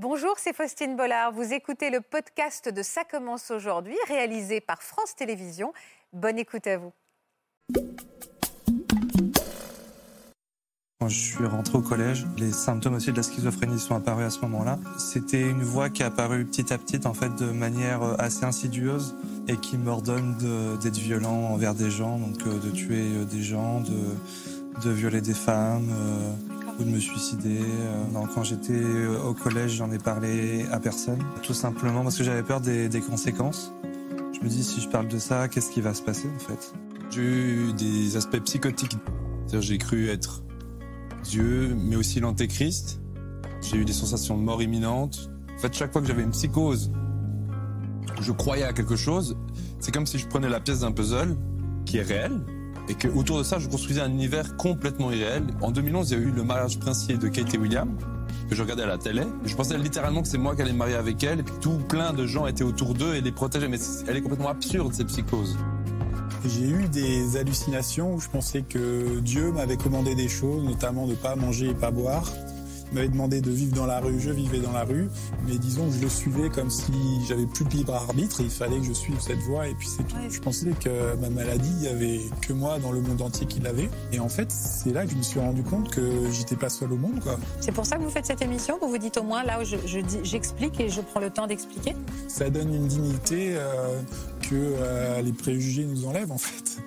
Bonjour, c'est Faustine Bollard. Vous écoutez le podcast de Ça commence aujourd'hui, réalisé par France Télévisions. Bonne écoute à vous. Quand je suis rentré au collège, les symptômes aussi de la schizophrénie sont apparus à ce moment-là. C'était une voix qui est apparue petit à petit, en fait, de manière assez insidieuse et qui m'ordonne d'être violent envers des gens, donc euh, de tuer euh, des gens, de, violer des femmes euh, de me suicider. quand j'étais au collège, j'en ai parlé à personne, tout simplement parce que j'avais peur des, des conséquences. Je me dis, si je parle de ça, qu'est-ce qui va se passer, en fait? J'ai eu des aspects psychotiques. J'ai cru être Dieu, mais aussi l'antéchrist. J'ai eu des sensations de mort imminente. En fait, chaque fois que j'avais une psychose, je croyais à quelque chose. C'est comme si je prenais la pièce d'un puzzle qui est réel et que autour de ça, je construisais un univers complètement irréel. En 2011, il y a eu le mariage princier de Kate et William que je regardais à la télé. Je pensais littéralement que c'est moi qui allais me marier avec elle et puis tout plein de gens étaient autour d'eux et les protégeaient. Mais elle est complètement absurde cette psychose. J'ai eu des hallucinations où je pensais que Dieu m'avait commandé des choses, notamment de ne pas manger et pas boire. M'avait demandé de vivre dans la rue, je vivais dans la rue, mais disons que je le suivais comme si j'avais plus de libre arbitre, il fallait que je suive cette voie et puis c'est tout. Je pensais que ma maladie, il y avait que moi dans le monde entier qui l'avait. Et en fait, c'est là que je me suis rendu compte que j'étais pas seul au monde. Quoi. C'est pour ça que vous faites cette émission, vous vous dites au moins là où j'explique je, et je prends le temps d'expliquer Ça donne une dignité euh, que euh, les préjugés nous enlèvent en fait.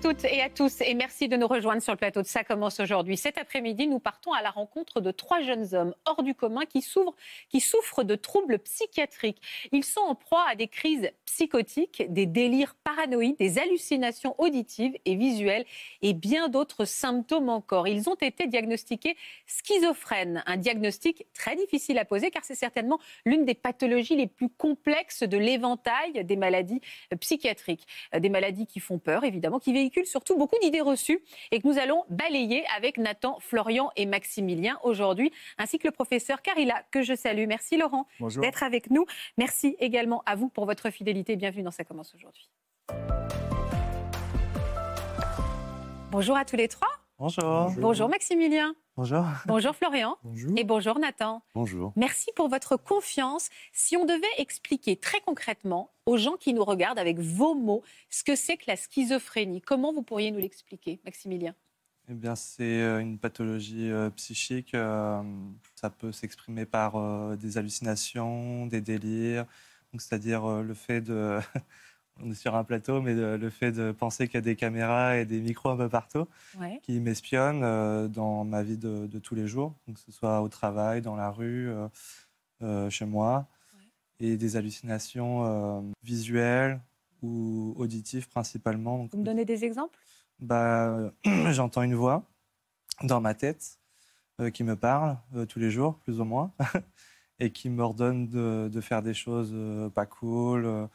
Toutes et à tous et merci de nous rejoindre sur le plateau de Ça commence aujourd'hui. Cet après-midi, nous partons à la rencontre de trois jeunes hommes hors du commun qui souffrent de troubles psychiatriques. Ils sont en proie à des crises psychotiques, des délires paranoïdes, des hallucinations auditives et visuelles et bien d'autres symptômes encore. Ils ont été diagnostiqués schizophrènes, un diagnostic très difficile à poser car c'est certainement l'une des pathologies les plus complexes de l'éventail des maladies psychiatriques. Des maladies qui font peur, évidemment, qui véhiculent surtout beaucoup d'idées reçues et que nous allons balayer avec Nathan, Florian et Maximilien aujourd'hui, ainsi que le professeur Carilla, que je salue. Merci Laurent d'être avec nous. Merci également à vous pour votre fidélité. Bienvenue dans Ça commence aujourd'hui. Bonjour à tous les trois. Bonjour. Bonjour Maximilien. Bonjour. Bonjour Florian. Bonjour. Et bonjour Nathan. Bonjour. Merci pour votre confiance. Si on devait expliquer très concrètement aux gens qui nous regardent avec vos mots ce que c'est que la schizophrénie, comment vous pourriez nous l'expliquer, Maximilien? Eh bien, c'est euh, une pathologie euh, psychique. Euh, ça peut s'exprimer par des hallucinations, des délires. c'est-à-dire le fait de on est sur un plateau, mais le fait de penser qu'il y a des caméras et des micros un peu partout qui m'espionnent euh, dans ma vie de, tous les jours, que ce soit au travail, dans la rue, euh, euh, chez moi, et des hallucinations visuelles ou auditives principalement. Vous me donnez des exemples? bah, J'entends une voix dans ma tête qui me parle tous les jours, plus ou moins, et qui m'ordonne de, de, faire des choses pas cool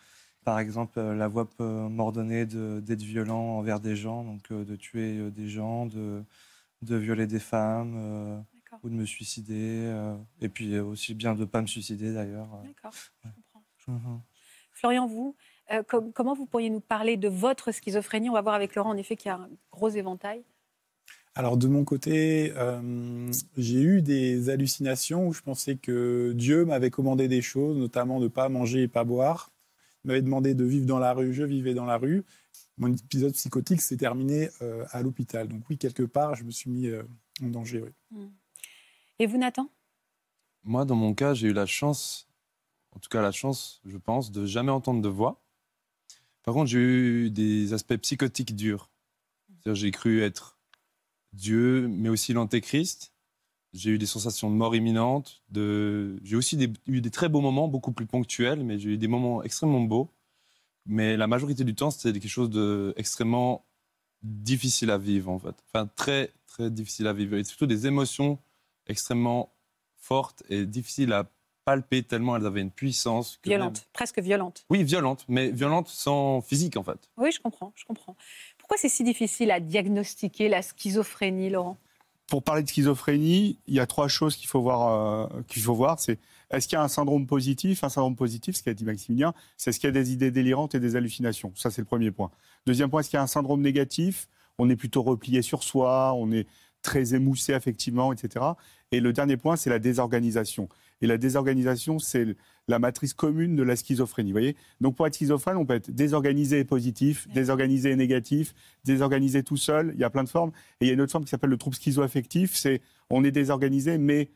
par exemple, euh, la voix peut m'ordonner d'être violent envers des gens, donc euh, de tuer euh, des gens, de, de violer des femmes ou de me suicider. et puis aussi bien de ne pas me suicider d'ailleurs. D'accord, je comprends. Mhm. Florian, vous, comment vous pourriez nous parler de votre schizophrénie? On va voir avec Laurent en effet qu'il y a un gros éventail. Alors de mon côté, j'ai eu des hallucinations où je pensais que Dieu m'avait commandé des choses, notamment de ne pas manger et pas boire m'avait demandé de vivre dans la rue, je vivais dans la rue. Mon épisode psychotique s'est terminé euh, à l'hôpital. Donc oui, quelque part, je me suis mis euh, en danger. Hmm. Et vous, Nathan? Moi, dans mon cas, j'ai eu la chance, en tout cas la chance, je pense, de jamais entendre de voix. Par contre, j'ai eu des aspects psychotiques durs. J'ai cru être Dieu, mais aussi l'antéchrist. J'ai eu des sensations de mort imminente. De... J'ai aussi eu des très beaux moments, beaucoup plus ponctuels, mais j'ai eu des moments extrêmement beaux. Mais la majorité du temps, c'était quelque chose d'extrêmement difficile à vivre, en fait. Enfin, très, très difficile à vivre. Et surtout des émotions extrêmement fortes et difficiles à palper tellement elles avaient une puissance. violente, presque violente. Oui, violente, mais violente sans physique, en fait. Oui, je comprends, je comprends. Pourquoi c'est si difficile à diagnostiquer la schizophrénie, Laurent? Pour parler de schizophrénie, il y a trois choses qu'il faut voir. euh, qu'il faut voir. C'est est-ce qu'il y a un syndrome positif? Un syndrome positif, ce qu'a dit Maximilien, c'est est-ce qu'il y a des idées délirantes et des hallucinations. Ça, c'est le premier point. Deuxième point, est-ce qu'il y a un syndrome négatif? On est plutôt replié sur soi, on est très émoussé affectivement, etc. Et le dernier point, c'est la désorganisation. Et la désorganisation, c'est la matrice commune de la schizophrénie. Vous voyez Donc pour être schizophrène, on peut être désorganisé et positif, désorganisé et négatif, désorganisé tout seul. Il y a plein de formes. Et il y a une autre forme qui s'appelle le trouble schizoaffectif. C'est on est désorganisé, mais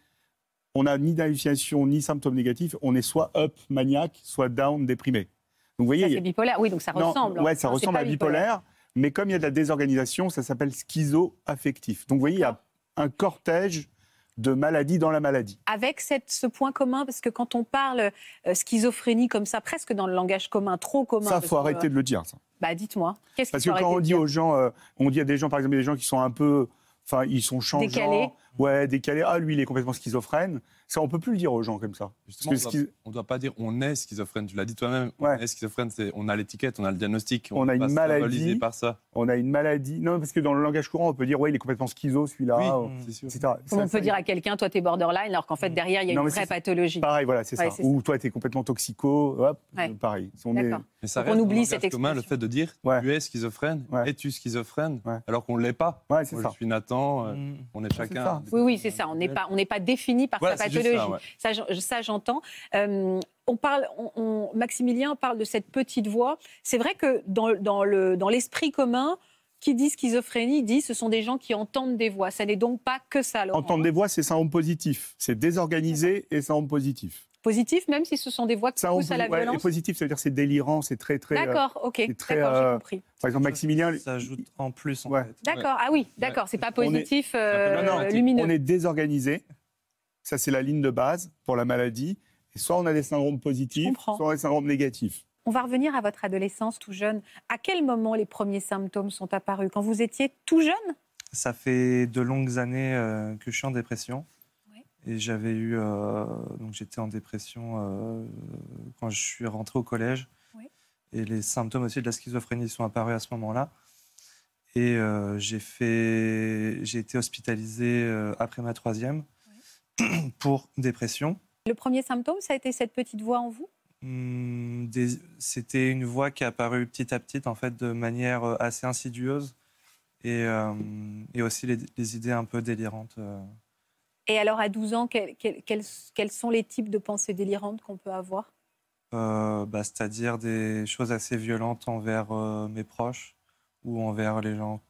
on n'a ni d'hallucination ni symptômes négatifs. On est soit up, maniaque, soit down, déprimé. Donc vous voyez, Ça, c'est bipolaire. Oui, donc ça non, ressemble. Ouais, hein. ça Non, c'est ressemble à bipolaire. Mais comme il y a de la désorganisation, ça s'appelle schizo-affectif. Donc vous voyez, il y a un cortège de maladies dans la maladie. Avec cette, ce point commun, parce que quand on parle euh, schizophrénie comme ça, presque dans le langage commun, trop commun. ça, faut arrêter de le dire. Ça. Bah, dites-moi. Parce que quand on dit aux gens, euh, on dit à des gens, par exemple, des gens qui sont un peu, enfin, ils sont changeants, Décalés. Ouais, décalés. Ah, lui, il est complètement schizophrène. Ça, on peut plus le dire aux gens comme ça. Justement, on ne doit, on doit pas dire on est schizophrène. Tu l'as dit toi-même. Ouais. On est schizophrène, c'est on a l'étiquette, on a le diagnostic. On a une maladie. par ça. On a une maladie. Non, parce que dans le langage courant, on peut dire, ouais, il est complètement schizo, celui-là, Oui, c'est sûr. etc. On peut dire à quelqu'un, toi, t'es borderline, alors qu'en fait, derrière, il y a Non, une vraie pathologie. Pareil, voilà, c'est Ouais, ça. Ou toi, tu es complètement toxico, hop, Ouais. euh, pareil. Si on est-. Mais ça on reste dans oublie le cette commun, le expression. fait de dire tu es schizophrène, es-tu schizophrène, Ouais. alors qu'on ne l'est pas? Moi, je suis Nathan, euh, Mm. on est c'est chacun. Oui, oui, c'est ça. On n'est pas, on n'est pas défini par Voilà, sa pathologie. ça, ouais. Ça, j'en- ça, j'entends. Euh, on parle, on- on- Maximilien parle de cette petite voix. C'est vrai que dans, dans le, dans l'esprit commun, qui dit schizophrénie dit ce sont des gens qui entendent des voix. Ça n'est donc pas que ça. Laurent. Entendre des voix, c'est syndrome positif. C'est désorganisé et syndrome positif. Positif, même si ce sont des voix qui Syndrome poussent à la ouais, violence. positif, ça veut dire c'est délirant, c'est très très. euh, D'accord, ok. c'est très, euh, j'ai compris. par exemple, Maximilien, Ça ajoute en plus, en Ouais. fait. D'accord, ah oui, d'accord. C'est pas On est- positif, euh, Non, non, lumineux. on est désorganisé. Ça, c'est la ligne de base pour la maladie. Et soit on a des syndromes positifs, soit on a des syndromes négatifs. On va revenir à votre adolescence tout jeune. À quel moment les premiers symptômes sont apparus? Quand vous étiez tout jeune? Ça fait de longues années euh, que je suis en dépression. Et j'avais eu. euh, donc j'étais en dépression euh, quand je suis rentré au collège. Et les symptômes aussi de la schizophrénie sont apparus à ce moment-là. Et euh, j'ai fait, j'ai été hospitalisé après ma troisième pour dépression. Le premier symptôme, ça a été cette petite voix en vous? Des- C'était une voix qui est apparue petit à petit, en fait, de manière assez insidieuse. Et, et aussi les, les idées un peu délirantes. Et alors, à 12 ans, quels, quels- quels- quels sont les types de pensées délirantes qu'on peut avoir? Euh, bah, C'est-à-dire des choses assez violentes envers euh, mes proches ou envers les gens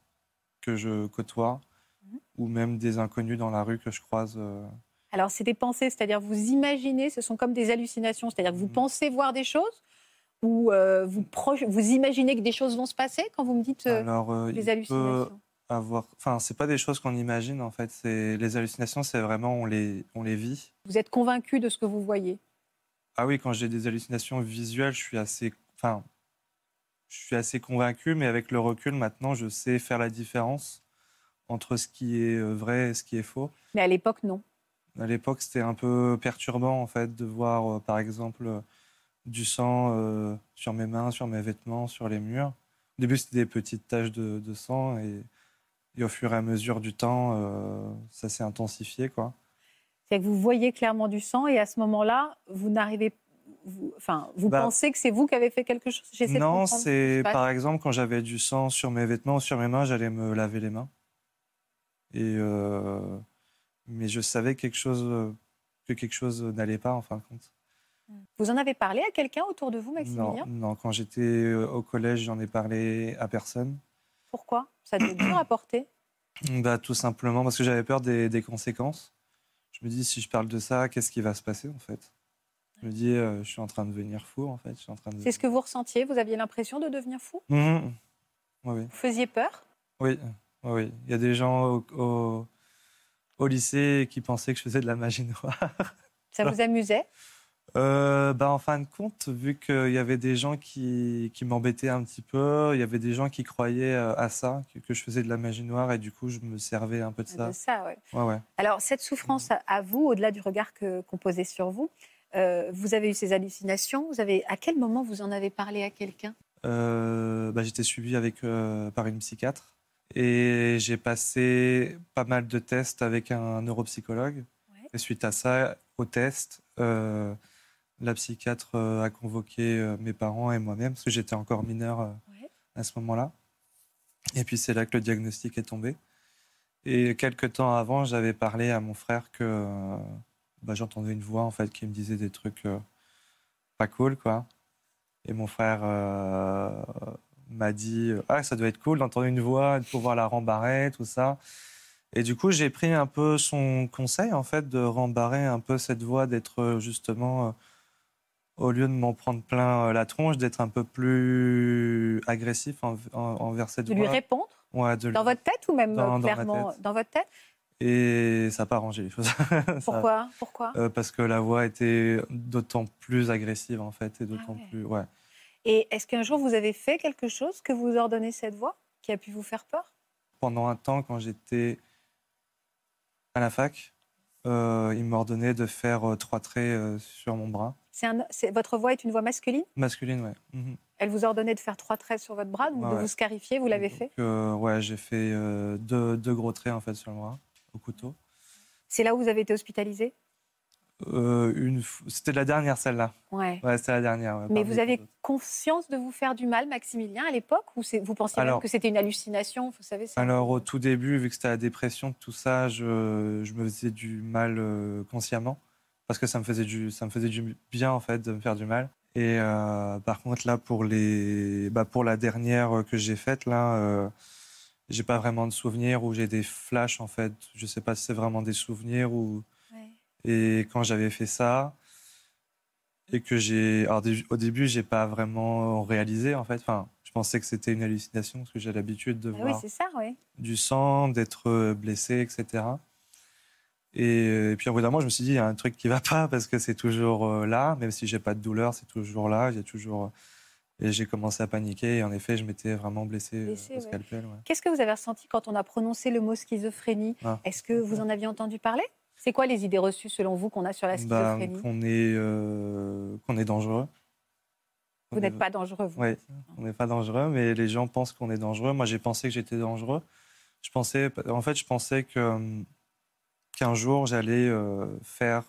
que je côtoie, Mhm. ou même des inconnus dans la rue que je croise. euh. Alors, c'est des pensées, c'est-à-dire vous imaginez, ce sont comme des hallucinations, c'est-à-dire que vous Mhm. pensez voir des choses ou euh, vous, imaginez que des choses vont se passer quand vous me dites Alors, peut hallucinations? Avoir... Enfin, c'est pas des choses qu'on imagine, en fait. C'est... Les hallucinations, c'est vraiment, on les, on les vit. Vous êtes convaincu de ce que vous voyez? Ah oui, quand j'ai des hallucinations visuelles, je suis assez, enfin, je suis assez convaincu, mais avec le recul, maintenant, je sais faire la différence entre ce qui est euh, vrai et ce qui est faux. Mais à l'époque, non. À l'époque, c'était un peu perturbant, en fait, de voir, euh, par exemple, euh, du sang euh, sur mes mains, sur mes vêtements, sur les murs. Au début, c'était des petites taches de, de sang, et, et au fur et à mesure du temps, euh, ça s'est intensifié, quoi. C'est que vous voyez clairement du sang et à ce moment-là, vous n'arrivez vous, enfin, vous Bah, pensez que c'est vous qui avez fait quelque chose Non, c'est par exemple quand j'avais du sang sur mes vêtements ou sur mes mains, j'allais me laver les mains. Et euh, mais je savais quelque chose, que quelque chose n'allait pas en fin de compte. Vous en avez parlé à quelqu'un autour de vous, Non, Maximilien non, quand j'étais euh, au collège, j'en ai parlé à personne. Pourquoi? Ça être dur à porter? Bah, tout simplement parce que j'avais peur des, des conséquences. Je me dis, si je parle de ça, qu'est-ce qui va se passer en fait? Je me dis, euh, je suis en train de devenir fou en fait. Je suis en train de... C'est ce que vous ressentiez? Vous aviez l'impression de devenir fou? Mhm. Oui, oui. Vous faisiez peur? Oui, oui, oui. Il y a des gens au, au- au lycée qui pensaient que je faisais de la magie noire. Ça vous amusait? Euh, bah, en fin de compte, vu qu'il y avait des gens qui, qui m'embêtaient un petit peu, il y avait des gens qui croyaient euh, à ça, que, que je faisais de la magie noire, et du coup, je me servais un peu de ça. de ça ouais. Ouais, ouais. Alors, cette souffrance à- vous, au-delà du regard que- qu'on posait sur vous, euh, vous avez eu ces hallucinations? Vous avez, à quel moment vous en avez parlé à quelqu'un? Euh, bah, J'étais suivi avec, par une psychiatre, Et j'ai passé pas mal de tests avec un neuropsychologue. Et suite à ça, au test, euh, la psychiatre euh, a convoqué euh, mes parents et moi-même, parce que j'étais encore mineur euh, Ouais. à ce moment-là. Et puis c'est là que le diagnostic est tombé. Et quelques temps avant, j'avais parlé à mon frère que bah, j'entendais une voix en fait qui me disait des trucs euh, pas cool, quoi. Et mon frère euh, m'a dit ah ça doit être cool d'entendre une voix, de pouvoir la rembarrer, tout ça. Et du coup, j'ai pris un peu son conseil en fait de rembarrer un peu cette voix, d'être justement euh, au lieu de m'en prendre plein euh, la tronche, d'être un peu plus agressif en- en- envers cette De lui voix. répondre Ouais, de lui- dans votre tête ou même Dans- clairement dans votre tête? Et ça n'a pas arrangé les choses. Ça- Pourquoi? Pourquoi? Euh, Parce que la voix était d'autant plus agressive en fait et d'autant Ah ouais. plus ouais. Et est-ce qu'un jour vous avez fait quelque chose que vous ordonnez cette voix qui a pu vous faire peur? Pendant un temps, quand j'étais à la fac, euh, il m'ordonnait de faire euh, trois traits sur mon bras. Un, votre voix est une voix masculine? Masculine, ouais. Mhm. Elle vous ordonnait de faire trois traits sur votre bras, donc de ouais. vous scarifier, vous l'avez fait? euh, ouais, j'ai fait euh, deux, deux gros traits en fait sur le bras au couteau. C'est là où vous avez été hospitalisé Euh, une, c'était la dernière celle-là. Ouais. Ouais, c'était la dernière. ouais, Mais vous avez conscience de vous faire du mal, Maximilien, à l'époque? Ou vous pensiez même Alors- que c'était une hallucination Vous savez, Alors au tout début, vu que c'était la dépression, tout ça, je, je me faisais du mal euh, consciemment parce que ça me faisait du ça me faisait du bien en fait de me faire du mal. Et euh, par contre là pour les bah, pour la dernière que j'ai faite là, euh, j'ai pas vraiment de souvenirs ou j'ai des flashs en fait. Je sais pas si c'est vraiment des souvenirs ou Ouais. et quand j'avais fait ça et que j'ai au début j'ai pas vraiment réalisé en fait. Enfin, je pensais que c'était une hallucination parce que j'ai l'habitude de Ah voir oui, ça, du sang, d'être euh, blessé, etc. Et, euh, et puis, au bout d'un moment, je me suis dit, il y a un truc qui va pas parce que c'est toujours euh, là, même si j'ai pas de douleur, c'est toujours là. A toujours. Et j'ai commencé à paniquer. Et en effet, je m'étais vraiment blessé, euh, Blessé, au ouais. scalpel. ouais. Qu'est-ce que vous avez ressenti quand on a prononcé le mot schizophrénie Ah. Est-ce que vous en aviez entendu parler? C'est quoi les idées reçues, selon vous, qu'on a sur la Bah, schizophrénie? qu'on est, euh, qu'on est dangereux. Vous n'êtes pas dangereux, vous Oui, on n'est pas dangereux, mais les gens pensent qu'on est dangereux. Moi, j'ai pensé que j'étais dangereux. Je pensais, en fait, je pensais que euh, qu'un jour j'allais euh, faire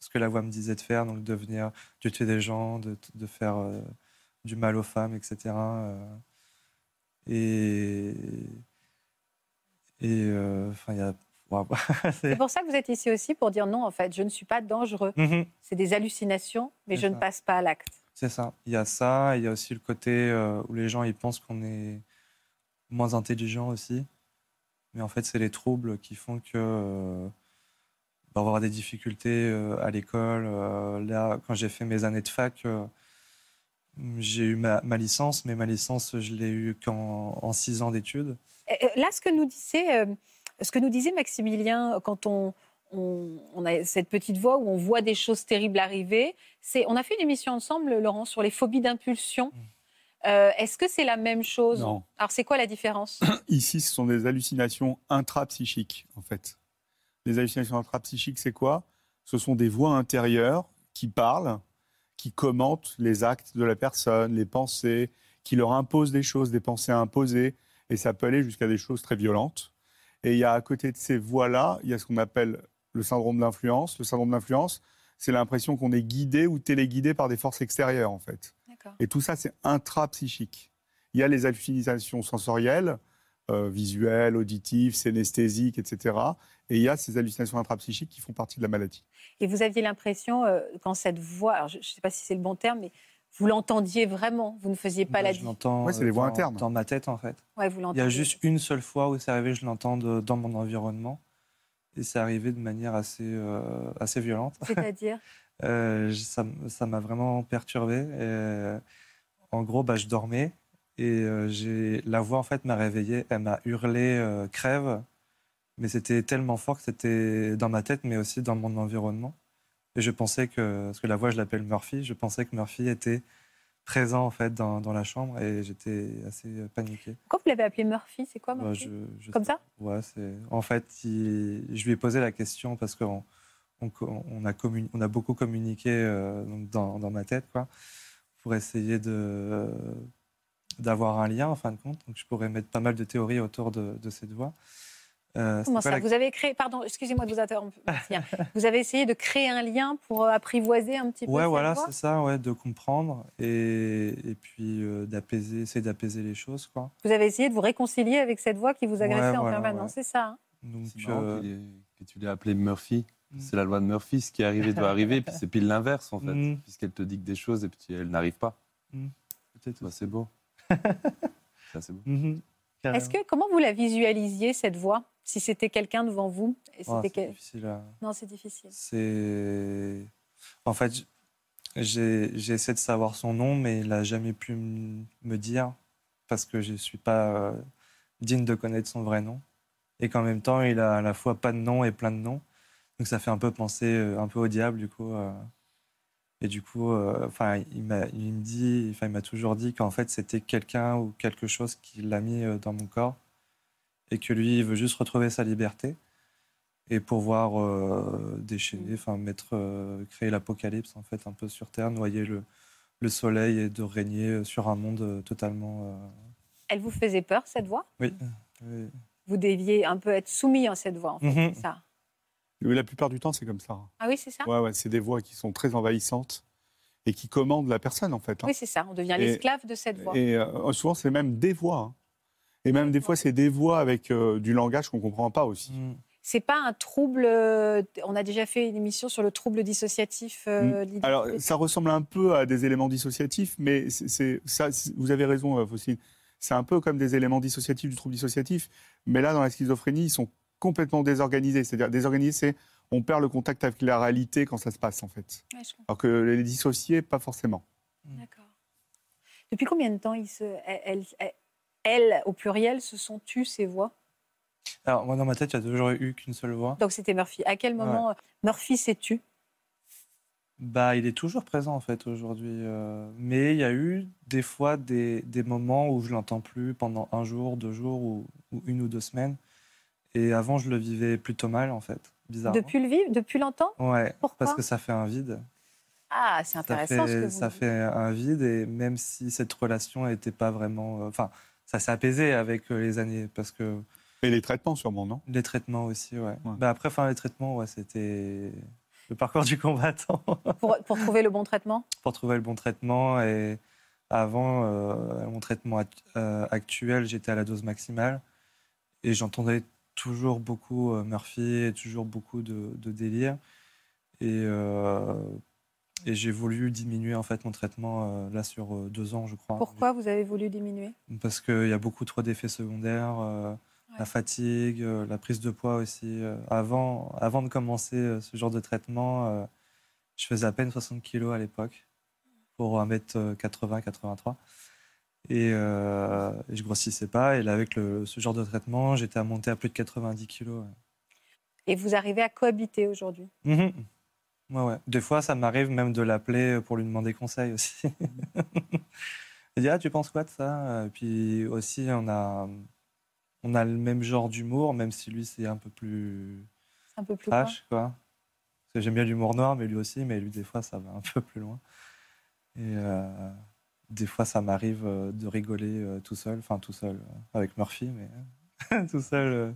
ce que la voix me disait de faire, donc devenir, de tuer des gens, de, de faire euh, du mal aux femmes, etc. euh, et et enfin, il y a. C'est pour ça que vous êtes ici aussi, pour dire non, en fait, je ne suis pas dangereux. Mhm. C'est des hallucinations, mais je ne passe pas à l'acte. C'est ça. Il y a ça, il y a aussi le côté euh, où les gens ils pensent qu'on est moins intelligent aussi. Mais en fait, c'est les troubles qui font que euh, avoir des difficultés euh, à l'école. Euh, là, quand j'ai fait mes années de fac, euh, j'ai eu ma, ma licence, mais ma licence, je l'ai eue qu'en en six ans d'études. Là, ce que nous disait, euh, ce que nous disait Maximilien quand on, on, on a cette petite voix où on voit des choses terribles arriver, c'est on a fait une émission ensemble, Laurent, sur les phobies d'impulsion. Euh, Est-ce que c'est la même chose? Non. Alors, c'est quoi la différence? Ici, ce sont des hallucinations intrapsychiques, en fait. Les hallucinations intrapsychiques, c'est quoi? Ce sont des voix intérieures qui parlent, qui commentent les actes de la personne, les pensées, qui leur imposent des choses, des pensées imposées, et ça peut aller jusqu'à des choses très violentes. Et il y a à côté de ces voix-là, il y a ce qu'on appelle le syndrome d'influence. Le syndrome d'influence, c'est l'impression qu'on est guidé ou téléguidé par des forces extérieures, en fait. Et tout ça, c'est intrapsychique. Il y a les hallucinations sensorielles, euh, visuelles, auditives, synesthésiques, etc. Et il y a ces hallucinations intrapsychiques qui font partie de la maladie. Et vous aviez l'impression, euh, quand cette voix, alors je ne sais pas si c'est le bon terme, mais vous l'entendiez vraiment, vous ne faisiez pas la Bah, je l'entends Ouais, c'est les euh, voix dans- internes. dans ma tête, en fait. Ouais, vous Il y a juste une seule fois où c'est arrivé, je l'entends dans mon environnement. Et c'est arrivé de manière assez, euh, assez violente. C'est-à-dire Euh, ça m'a vraiment perturbé. Et, euh, en gros, bah, je dormais et euh, j'ai la voix en fait m'a réveillé. Elle m'a hurlé euh, crève, mais c'était tellement fort que c'était dans ma tête, mais aussi dans mon environnement. Et je pensais que, parce que la voix, je l'appelle Murphy, je pensais que Murphy était présent en fait dans, dans la chambre et j'étais assez euh, paniqué. Pourquoi vous l'avez appelé Murphy? C'est quoi Bah, Murphy? je- je Comme sais ça? Ouais, c'est. En fait, il- je lui ai posé la question parce qu'on on, co- on a, communi- on a beaucoup communiqué euh, dans, dans ma tête, quoi, pour essayer de d'avoir un lien en fin de compte. Donc je pourrais mettre pas mal de théories autour de, de cette voix. Euh, Comment ça Vous avez créé, pardon, excusez-moi de vous interrompre. vous avez essayé de créer un lien pour euh, apprivoiser un petit peu Ouais, voilà, c'est ça, ouais, de comprendre et, et puis euh, d'apaiser, essayer d'apaiser les choses, quoi. Vous avez essayé de vous réconcilier avec cette voix qui vous agressait en permanence, c'est ça hein? Donc, que tu l'as appelé Murphy. Mm. C'est la loi de Murphy, ce qui est arrivé doit arriver, puis c'est pile l'inverse en fait, mm. puisqu'elle te dit que des choses et puis elle n'arrive pas. Mm. Bah, c'est beau. c'est beau. Mm-hmm. Est-ce que comment vous la visualisiez cette voix si c'était quelqu'un devant vous oh, C'est difficile. Non, c'est difficile. C'est en fait j'ai essayé de savoir son nom, mais il n'a jamais pu me dire parce que je ne suis pas euh, digne de connaître son vrai nom. Et qu'en même temps, il a à la fois pas de nom et plein de noms. Donc ça fait un peu penser euh, un peu au diable, du coup. Euh. Et du coup, enfin, il, il me dit, enfin, il m'a toujours dit qu'en fait, c'était quelqu'un ou quelque chose qui l'a mis dans mon corps et que lui, il veut juste retrouver sa liberté et pouvoir euh, déchaîner, enfin mettre, euh, créer l'apocalypse en fait un peu sur Terre, noyer le, le soleil et de régner sur un monde euh, totalement. Elle vous faisait peur cette voix? Oui. Vous deviez un peu être soumis à cette voix, en fait, mhm. ça? La plupart du temps, c'est comme ça. Ah oui, c'est ça? Ouais, ouais, c'est des voix qui sont très envahissantes et qui commandent la personne en fait. Hein. Oui, c'est ça. On devient l'esclave de cette voix. Et souvent, c'est même des voix. Hein. Et même des fois, c'est des voix avec euh, du langage qu'on ne comprend pas aussi. Mm. C'est pas un trouble. Euh, on a déjà fait une émission sur le trouble dissociatif. Euh, mm. Alors, ça ressemble un peu à des éléments dissociatifs, mais c'est ça. Vous avez raison, Faucine. C'est un peu comme des éléments dissociatifs du trouble dissociatif, mais là, dans la schizophrénie, ils sont complètement désorganisés. C'est-à-dire désorganisés, c'est on perd le contact avec la réalité quand ça se passe, en fait. Alors que les dissociés, pas forcément. D'accord. Depuis combien de temps se, elles, au pluriel, se sont tues ces voix? Alors, moi, dans ma tête, il n'y a toujours eu qu'une seule voix. Donc, c'était Murphy. À quel moment euh, Murphy s'est tu bah, il est toujours présent en fait aujourd'hui, euh, mais il y a eu des fois des, des moments où je l'entends plus pendant un jour, deux jours ou, une ou deux semaines. Et avant, je le vivais plutôt mal en fait, bizarrement. Depuis le vivre, depuis longtemps? Ouais. Pourquoi? Parce que ça fait un vide. Ah, c'est intéressant. Ça fait, ce que vous ça fait un vide et même si cette relation n'était pas vraiment, euh, enfin, ça s'est apaisé avec euh, les années parce que. Et les traitements sûrement, non? Les traitements aussi, ouais. Bah après, enfin les traitements, ouais, c'était le parcours du combattant. pour, pour, trouver le bon traitement? Pour trouver le bon traitement et avant euh, mon traitement actuel, j'étais à la dose maximale et j'entendais toujours beaucoup Murphy et toujours beaucoup de, de délire. Et et j'ai voulu diminuer en fait mon traitement euh, là sur euh, deux ans, je crois. Pourquoi vous avez voulu diminuer? Parce qu'il y a beaucoup trop d'effets secondaires, euh, la fatigue, la prise de poids aussi. avant, avant de commencer ce genre de traitement, je faisais à peine 60 kilos à l'époque pour 1m80, 83. Et, je grossissais pas. Et là, avec ce genre de traitement, j'étais à monter à plus de 90 kilos. Et vous arrivez à cohabiter aujourd'hui? Mmh Ouais, ouais. Des fois, ça m'arrive même de l'appeler pour lui demander conseil aussi. Il dit Ah, tu penses quoi de ça Et puis aussi, on a, on a le même genre d'humour, même si lui, c'est un peu plus. un peu plus trash, quoi. Parce que j'aime bien l'humour noir, mais lui aussi, mais lui, des fois, ça va un peu plus loin. Et euh, des fois, ça m'arrive euh, de rigoler euh, tout seul, enfin, tout seul, avec Murphy, mais tout seul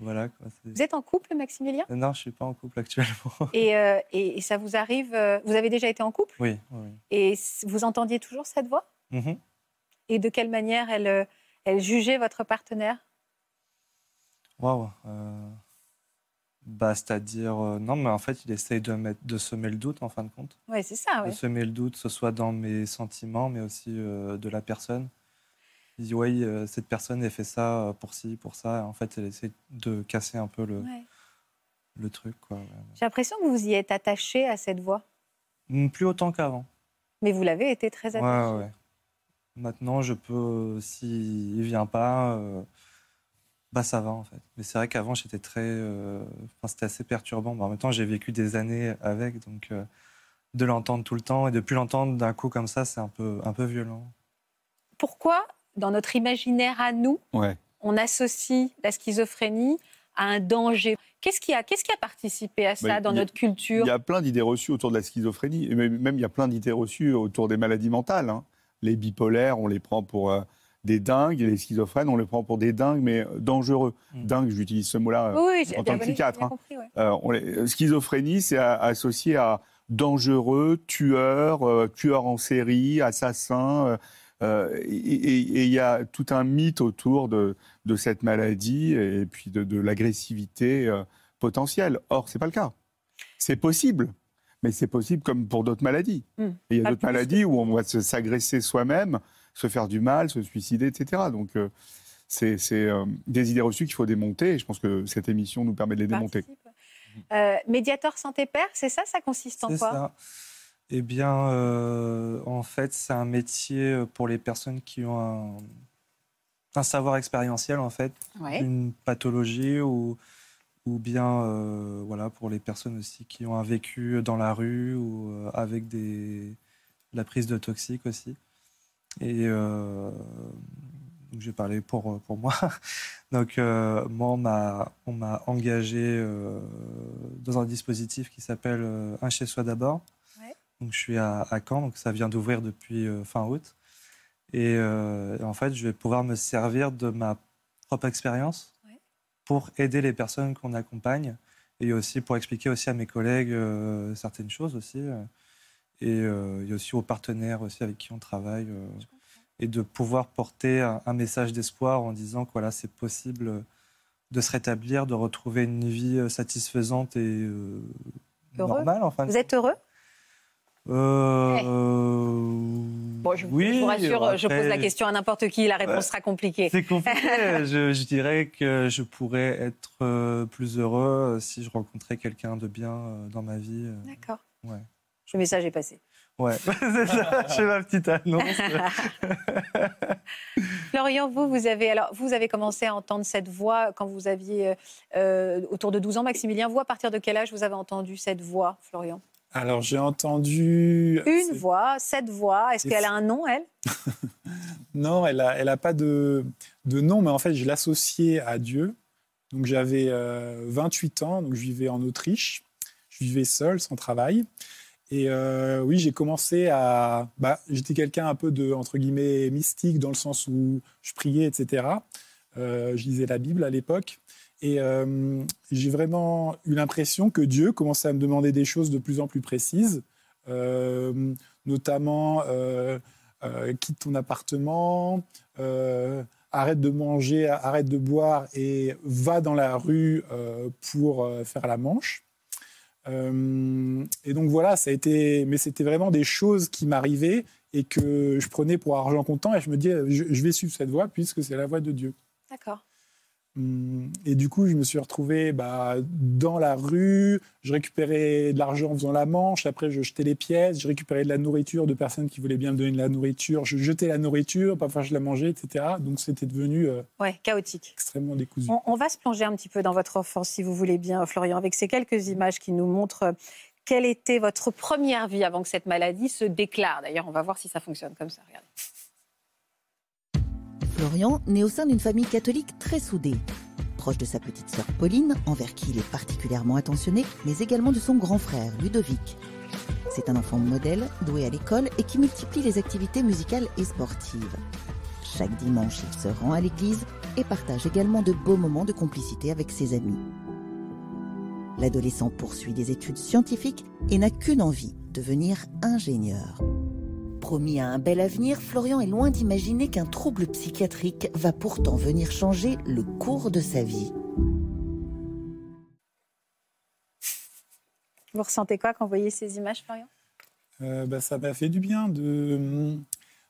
vous êtes en couple, Maximilien? Non, je ne suis pas en couple actuellement. Euh, et, et, ça vous arrive euh, Vous avez déjà été en couple? Oui, Et vous entendiez toujours cette voix? Mm-hmm. Et de quelle manière elle, euh, elle jugeait votre partenaire? Waouh bah, C'est-à-dire, non, mais en fait, il essaye de, mettre, de semer le doute, en fin de compte. Oui, c'est ça. De semer le doute, que ce soit dans mes sentiments, mais aussi de la personne. Il dit oui, euh, cette personne a fait ça euh, pour ci, pour ça. En fait, elle essaie de casser un peu le, le truc. J'ai l'impression que vous y êtes attaché à cette voix. Hmm, plus autant qu'avant. Mais vous l'avez été très attaché. Ouais, Maintenant, je peux, s'il ne vient pas, euh, bah ça va en fait. Mais c'est vrai qu'avant, j'étais très. c'était assez perturbant. en même temps, j'ai vécu des années avec, donc de l'entendre tout le temps et de plus l'entendre d'un coup comme ça, c'est un peu, un peu violent. Pourquoi dans notre imaginaire à nous, on associe la schizophrénie à un danger? Qu'est-ce qui a, qu'est-ce qui a participé à ça bah, dans notre culture? Il y a plein d'idées reçues autour de la schizophrénie, et même il y a plein d'idées reçues autour des maladies mentales. Hein. les bipolaires, on les prend pour euh, des dingues, et les schizophrènes, on les prend pour des dingues, mais dangereux. Mm. Dingue, j'utilise ce mot-là euh, Oui, oui, en tant que compris, psychiatre. hein. compris, ouais. Euh, on les- schizophrénie, c'est associé à dangereux, tueur, euh, tueur en série, assassin. euh, euh, et il y a tout un mythe autour de, de cette maladie et puis de, de l'agressivité euh, potentielle. Or, c'est pas le cas. C'est possible, mais c'est possible comme pour d'autres maladies. Et il y a d'autres maladies où on va se- s'agresser soi-même, se faire du mal, se suicider, etc. Donc, euh, c'est c'est, euh, des idées reçues qu'il faut démonter. Et je pense que cette émission nous permet de les démonter. Euh, médiateur santé père, c'est ça? Ça consiste en C'est quoi? ça. Eh bien, euh, en fait, c'est un métier euh, pour les personnes qui ont un, un savoir expérientiel, en fait, Ouais. une pathologie ou, ou bien euh, voilà, pour les personnes aussi qui ont un vécu dans la rue ou euh, avec des, la prise de toxiques aussi. Et euh, donc, je vais parler pour, pour moi. Donc, euh, moi, on m'a, engagé euh, dans un dispositif qui s'appelle euh, Un chez soi d'abord. Ouais. Donc, je suis à, à Caen, donc ça vient d'ouvrir depuis euh, fin août. Et, euh, et en fait, je vais pouvoir me servir de ma propre expérience Ouais. pour aider les personnes qu'on accompagne et aussi pour expliquer aussi à mes collègues euh, certaines choses aussi. Et, euh, et aussi aux partenaires aussi avec qui on travaille. euh, et de pouvoir porter un, un message d'espoir en disant que voilà, c'est possible de se rétablir, de retrouver une vie euh, satisfaisante et normale. Enfin, Vous êtes heureux? Euh, Eh. Bon, je, oui, je vous rassure, je pose la question à n'importe qui, la réponse sera compliquée. C'est compliqué. je, je dirais que je pourrais être plus heureux si je rencontrais quelqu'un de bien dans ma vie. D'accord. Ouais. Le message est passé. Ouais, c'est ça. Je fais ma petite annonce. Florian, vous, vous avez, alors, vous avez commencé à entendre cette voix quand vous aviez euh, euh, autour de 12 ans. Maximilien, vous, à partir de quel âge vous avez entendu cette voix, Florian? Alors, j'ai entendu. Une c'est- voix, cette voix. Est-ce Et qu'elle c'est- a un nom, elle? Non, elle n'a elle a pas de, de nom, mais en fait, je l'associais à Dieu. Donc, j'avais euh, 28 ans, donc je vivais en Autriche. Je vivais seul, sans travail. Et euh, oui, j'ai commencé à. Bah, J'étais quelqu'un un peu de, entre guillemets, mystique, dans le sens où je priais, etc. Euh, je lisais la Bible à l'époque. Et euh, j'ai vraiment eu l'impression que Dieu commençait à me demander des choses de plus en plus précises, euh, notamment quitte ton appartement, arrête de manger, arrête de boire et va dans la rue pour faire la manche. Euh, et donc voilà, ça a été, mais c'était vraiment des choses qui m'arrivaient et que je prenais pour argent comptant et je me disais, je, je vais suivre cette voie puisque c'est la voie de Dieu. D'accord. Hum, Et du coup, je me suis retrouvé bah, dans la rue. Je récupérais de l'argent en faisant la manche. Après, je jetais les pièces. Je récupérais de la nourriture de personnes qui voulaient bien me donner de la nourriture. Je jetais la nourriture. Parfois, je la mangeais, etc. Donc, c'était devenu euh, Ouais, chaotique. extrêmement décousu. On, on va se plonger un petit peu dans votre enfance, si vous voulez bien, Florian, avec ces quelques images qui nous montrent euh, quelle était votre première vie avant que cette maladie se déclare. D'ailleurs, on va voir si ça fonctionne comme ça. Regardez. Florian naît au sein d'une famille catholique très soudée. Proche de sa petite sœur Pauline, envers qui il est particulièrement attentionné, mais également de son grand frère, Ludovic. C'est un enfant modèle, doué à l'école et qui multiplie les activités musicales et sportives. Chaque dimanche, il se rend à l'église et partage également de beaux moments de complicité avec ses amis. L'adolescent poursuit des études scientifiques et n'a qu'une envie, devenir ingénieur. Promis à un bel avenir, Florian est loin d'imaginer qu'un trouble psychiatrique va pourtant venir changer le cours de sa vie. Vous ressentez quoi quand vous voyez ces images, Florian? Euh, bah, ça m'a fait du bien de,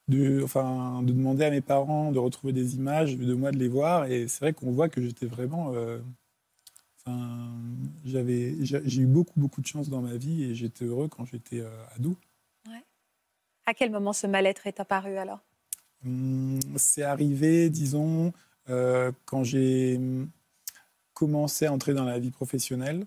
de, enfin, de demander à mes parents de retrouver des images de moi, de les voir. Et c'est vrai qu'on voit que j'étais vraiment. euh, enfin, j'avais, j'ai j'ai eu beaucoup, beaucoup de chance dans ma vie et j'étais heureux quand j'étais euh, ado. À quel moment ce mal-être est apparu alors? Hum, C'est arrivé, disons, euh, quand j'ai commencé à entrer dans la vie professionnelle.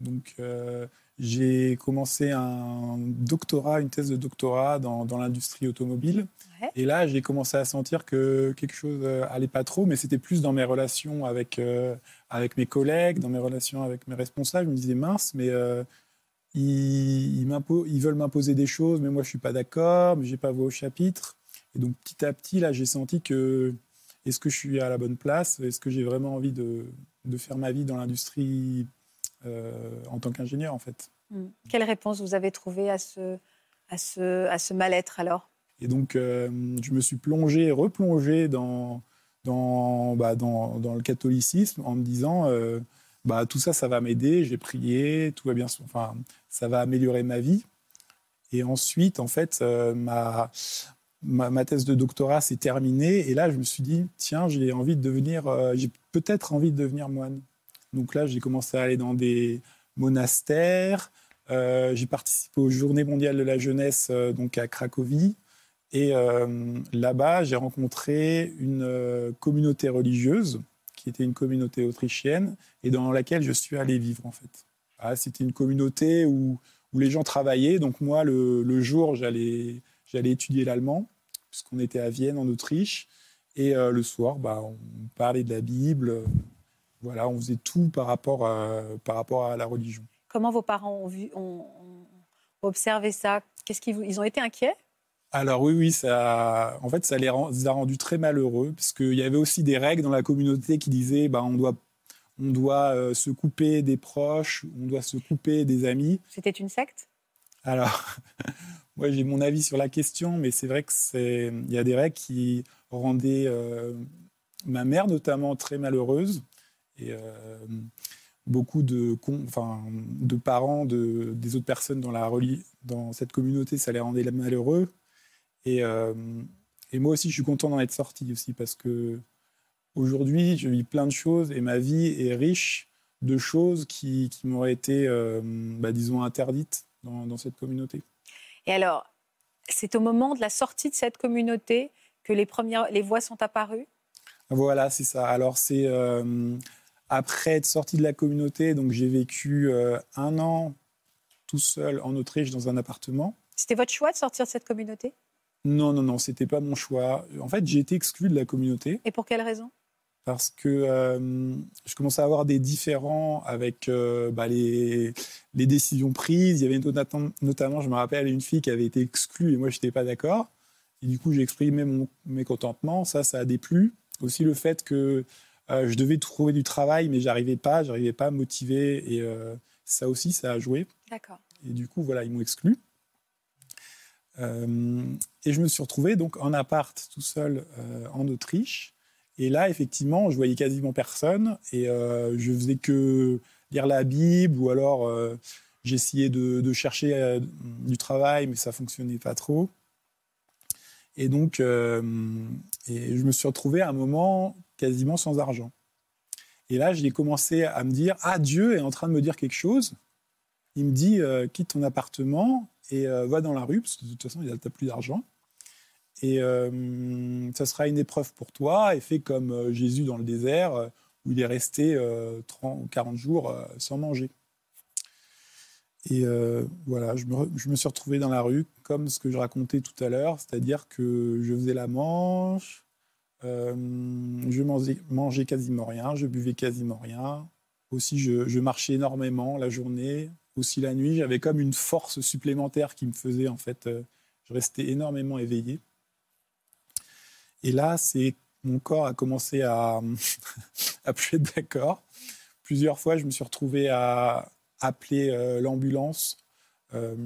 Donc, euh, j'ai commencé un doctorat, une thèse de doctorat dans, dans l'industrie automobile. Ouais. Et là, j'ai commencé à sentir que quelque chose euh, allait pas trop, mais c'était plus dans mes relations avec, euh, avec mes collègues, dans mes relations avec mes responsables. Je me disais, mince, mais euh, ils, ils m'impo- ils veulent m'imposer des choses, mais moi, je suis pas d'accord, mais j'ai pas voix au chapitre. Et donc petit à petit, là, j'ai senti que est-ce que je suis à la bonne place? Est-ce que j'ai vraiment envie de, de, faire ma vie dans l'industrie euh, en tant qu'ingénieur, en fait? Hmm. Quelle réponse vous avez trouvée à ce, à ce, à ce mal-être alors? Et donc, euh, je me suis plongé, replongé dans, dans, bah, dans, dans, le catholicisme en me disant euh, bah, tout ça, ça va m'aider, j'ai prié, tout va bien, enfin, ça va améliorer ma vie. Et ensuite, en fait, ma, ma, thèse de doctorat s'est terminée et là je me suis dit tiens j'ai envie de devenir euh, j'ai peut-être envie de devenir moine. Donc là j'ai commencé à aller dans des monastères euh, j'ai participé aux Journées mondiales de la jeunesse euh, donc à Cracovie. Et là-bas j'ai rencontré une communauté religieuse qui était une communauté autrichienne et dans laquelle je suis allé vivre en fait ah, c'était une communauté où, où les gens travaillaient donc moi le, le jour j'allais étudier l'allemand, puisqu'on était à Vienne, en Autriche. Et euh, le soir, bah, on parlait de la Bible. Voilà, on faisait tout par rapport à, par rapport à la religion. Comment vos parents ont, ont, observé ça? Qu'est-ce qu'ils ils ont été inquiets? Alors oui, oui, ça, en fait, ça les, a rendus très malheureux, parce qu'il y avait aussi des règles dans la communauté qui disaient, bah, on doit, on doit euh, se couper des proches, on doit se couper des amis. C'était une secte? Alors, moi, j'ai mon avis sur la question, mais c'est vrai que c'est, il y a des règles qui rendaient euh, ma mère notamment très malheureuse et euh, beaucoup de, enfin, de parents de, des autres personnes dans, la, dans cette communauté, ça les rendait malheureux. Et, euh, et moi aussi, je suis content d'en être sorti aussi parce que aujourd'hui, je vis plein de choses et ma vie est riche de choses qui, qui m'auraient été, bah, disons, interdites dans, dans cette communauté. Et alors, c'est au moment de la sortie de cette communauté que les premières les voix sont apparues? Voilà, c'est ça. Alors, c'est euh, après être sorti de la communauté, donc j'ai vécu euh, un an tout seul en Autriche dans un appartement. C'était votre choix de sortir de cette communauté? Non, non, non, c'était pas mon choix. En fait, j'ai été exclu de la communauté. Et pour quelle raison? Parce que euh, je commençais à avoir des différends avec euh, bah, les, les, décisions prises. Il y avait notamment, je me rappelle, une fille qui avait été exclue et moi, je n'étais pas d'accord. Et du coup, j'ai exprimé mon mécontentement. Ça, ça a déplu. Aussi le fait que euh, je devais trouver du travail, mais j'arrivais pas, j'arrivais pas à motiver. Et ça aussi, ça a joué. D'accord. Et du coup, voilà, ils m'ont exclu. Et je me suis retrouvé donc en appart tout seul en Autriche. Et là, effectivement, je voyais quasiment personne et euh, je faisais que lire la Bible ou alors euh, j'essayais de, chercher euh, du travail, mais ça fonctionnait pas trop. Et donc, je me suis retrouvé à un moment quasiment sans argent. Et là, j'ai commencé à me dire Ah, Dieu est en train de me dire quelque chose. Il me dit Quitte ton appartement et va dans la rue, parce que de toute façon, il n'a plus d'argent. Et euh, ça sera une épreuve pour toi, et fais comme euh, Jésus dans le désert, euh, où il est resté 30 ou 40 jours sans manger. Et voilà, je me, suis retrouvé dans la rue, comme ce que je racontais tout à l'heure, c'est-à-dire que je faisais la manche, je mangeais, quasiment rien, je buvais quasiment rien. Aussi, je, marchais énormément la journée, aussi la nuit. J'avais comme une force supplémentaire qui me faisait, en fait, je restais énormément éveillé. Et là, c'est mon corps a commencé à, à plus être d'accord. Plusieurs fois, je me suis retrouvé à appeler euh, l'ambulance euh,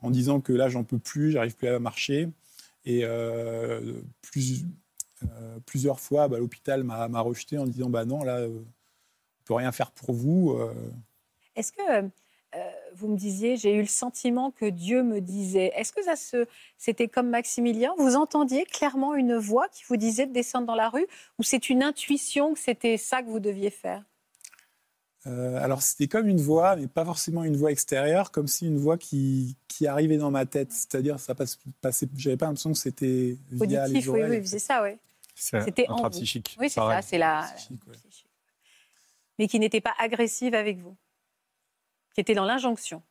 en disant que là, j'en peux plus, j'arrive plus à marcher. Et euh, plusieurs fois, bah, l'hôpital m'a rejeté en disant bah non, là, on peut rien faire pour vous. Est-ce que euh, vous me disiez, j'ai eu le sentiment que Dieu me disait. Est-ce que ça se, c'était comme Maximilien? Vous entendiez clairement une voix qui vous disait de descendre dans la rue Ou c'est une intuition que c'était ça que vous deviez faire? Euh, alors c'était comme une voix, mais pas forcément une voix extérieure, comme si une voix qui, qui arrivait dans ma tête. C'est-à-dire, ça passe, passait, j'avais pas l'impression que c'était via Auditif, les Oui, oui, c'est ça, oui. C'était en psychique. Oui, c'est ça, c'est la. Mais qui n'était pas agressive avec vous qui était dans l'injonction.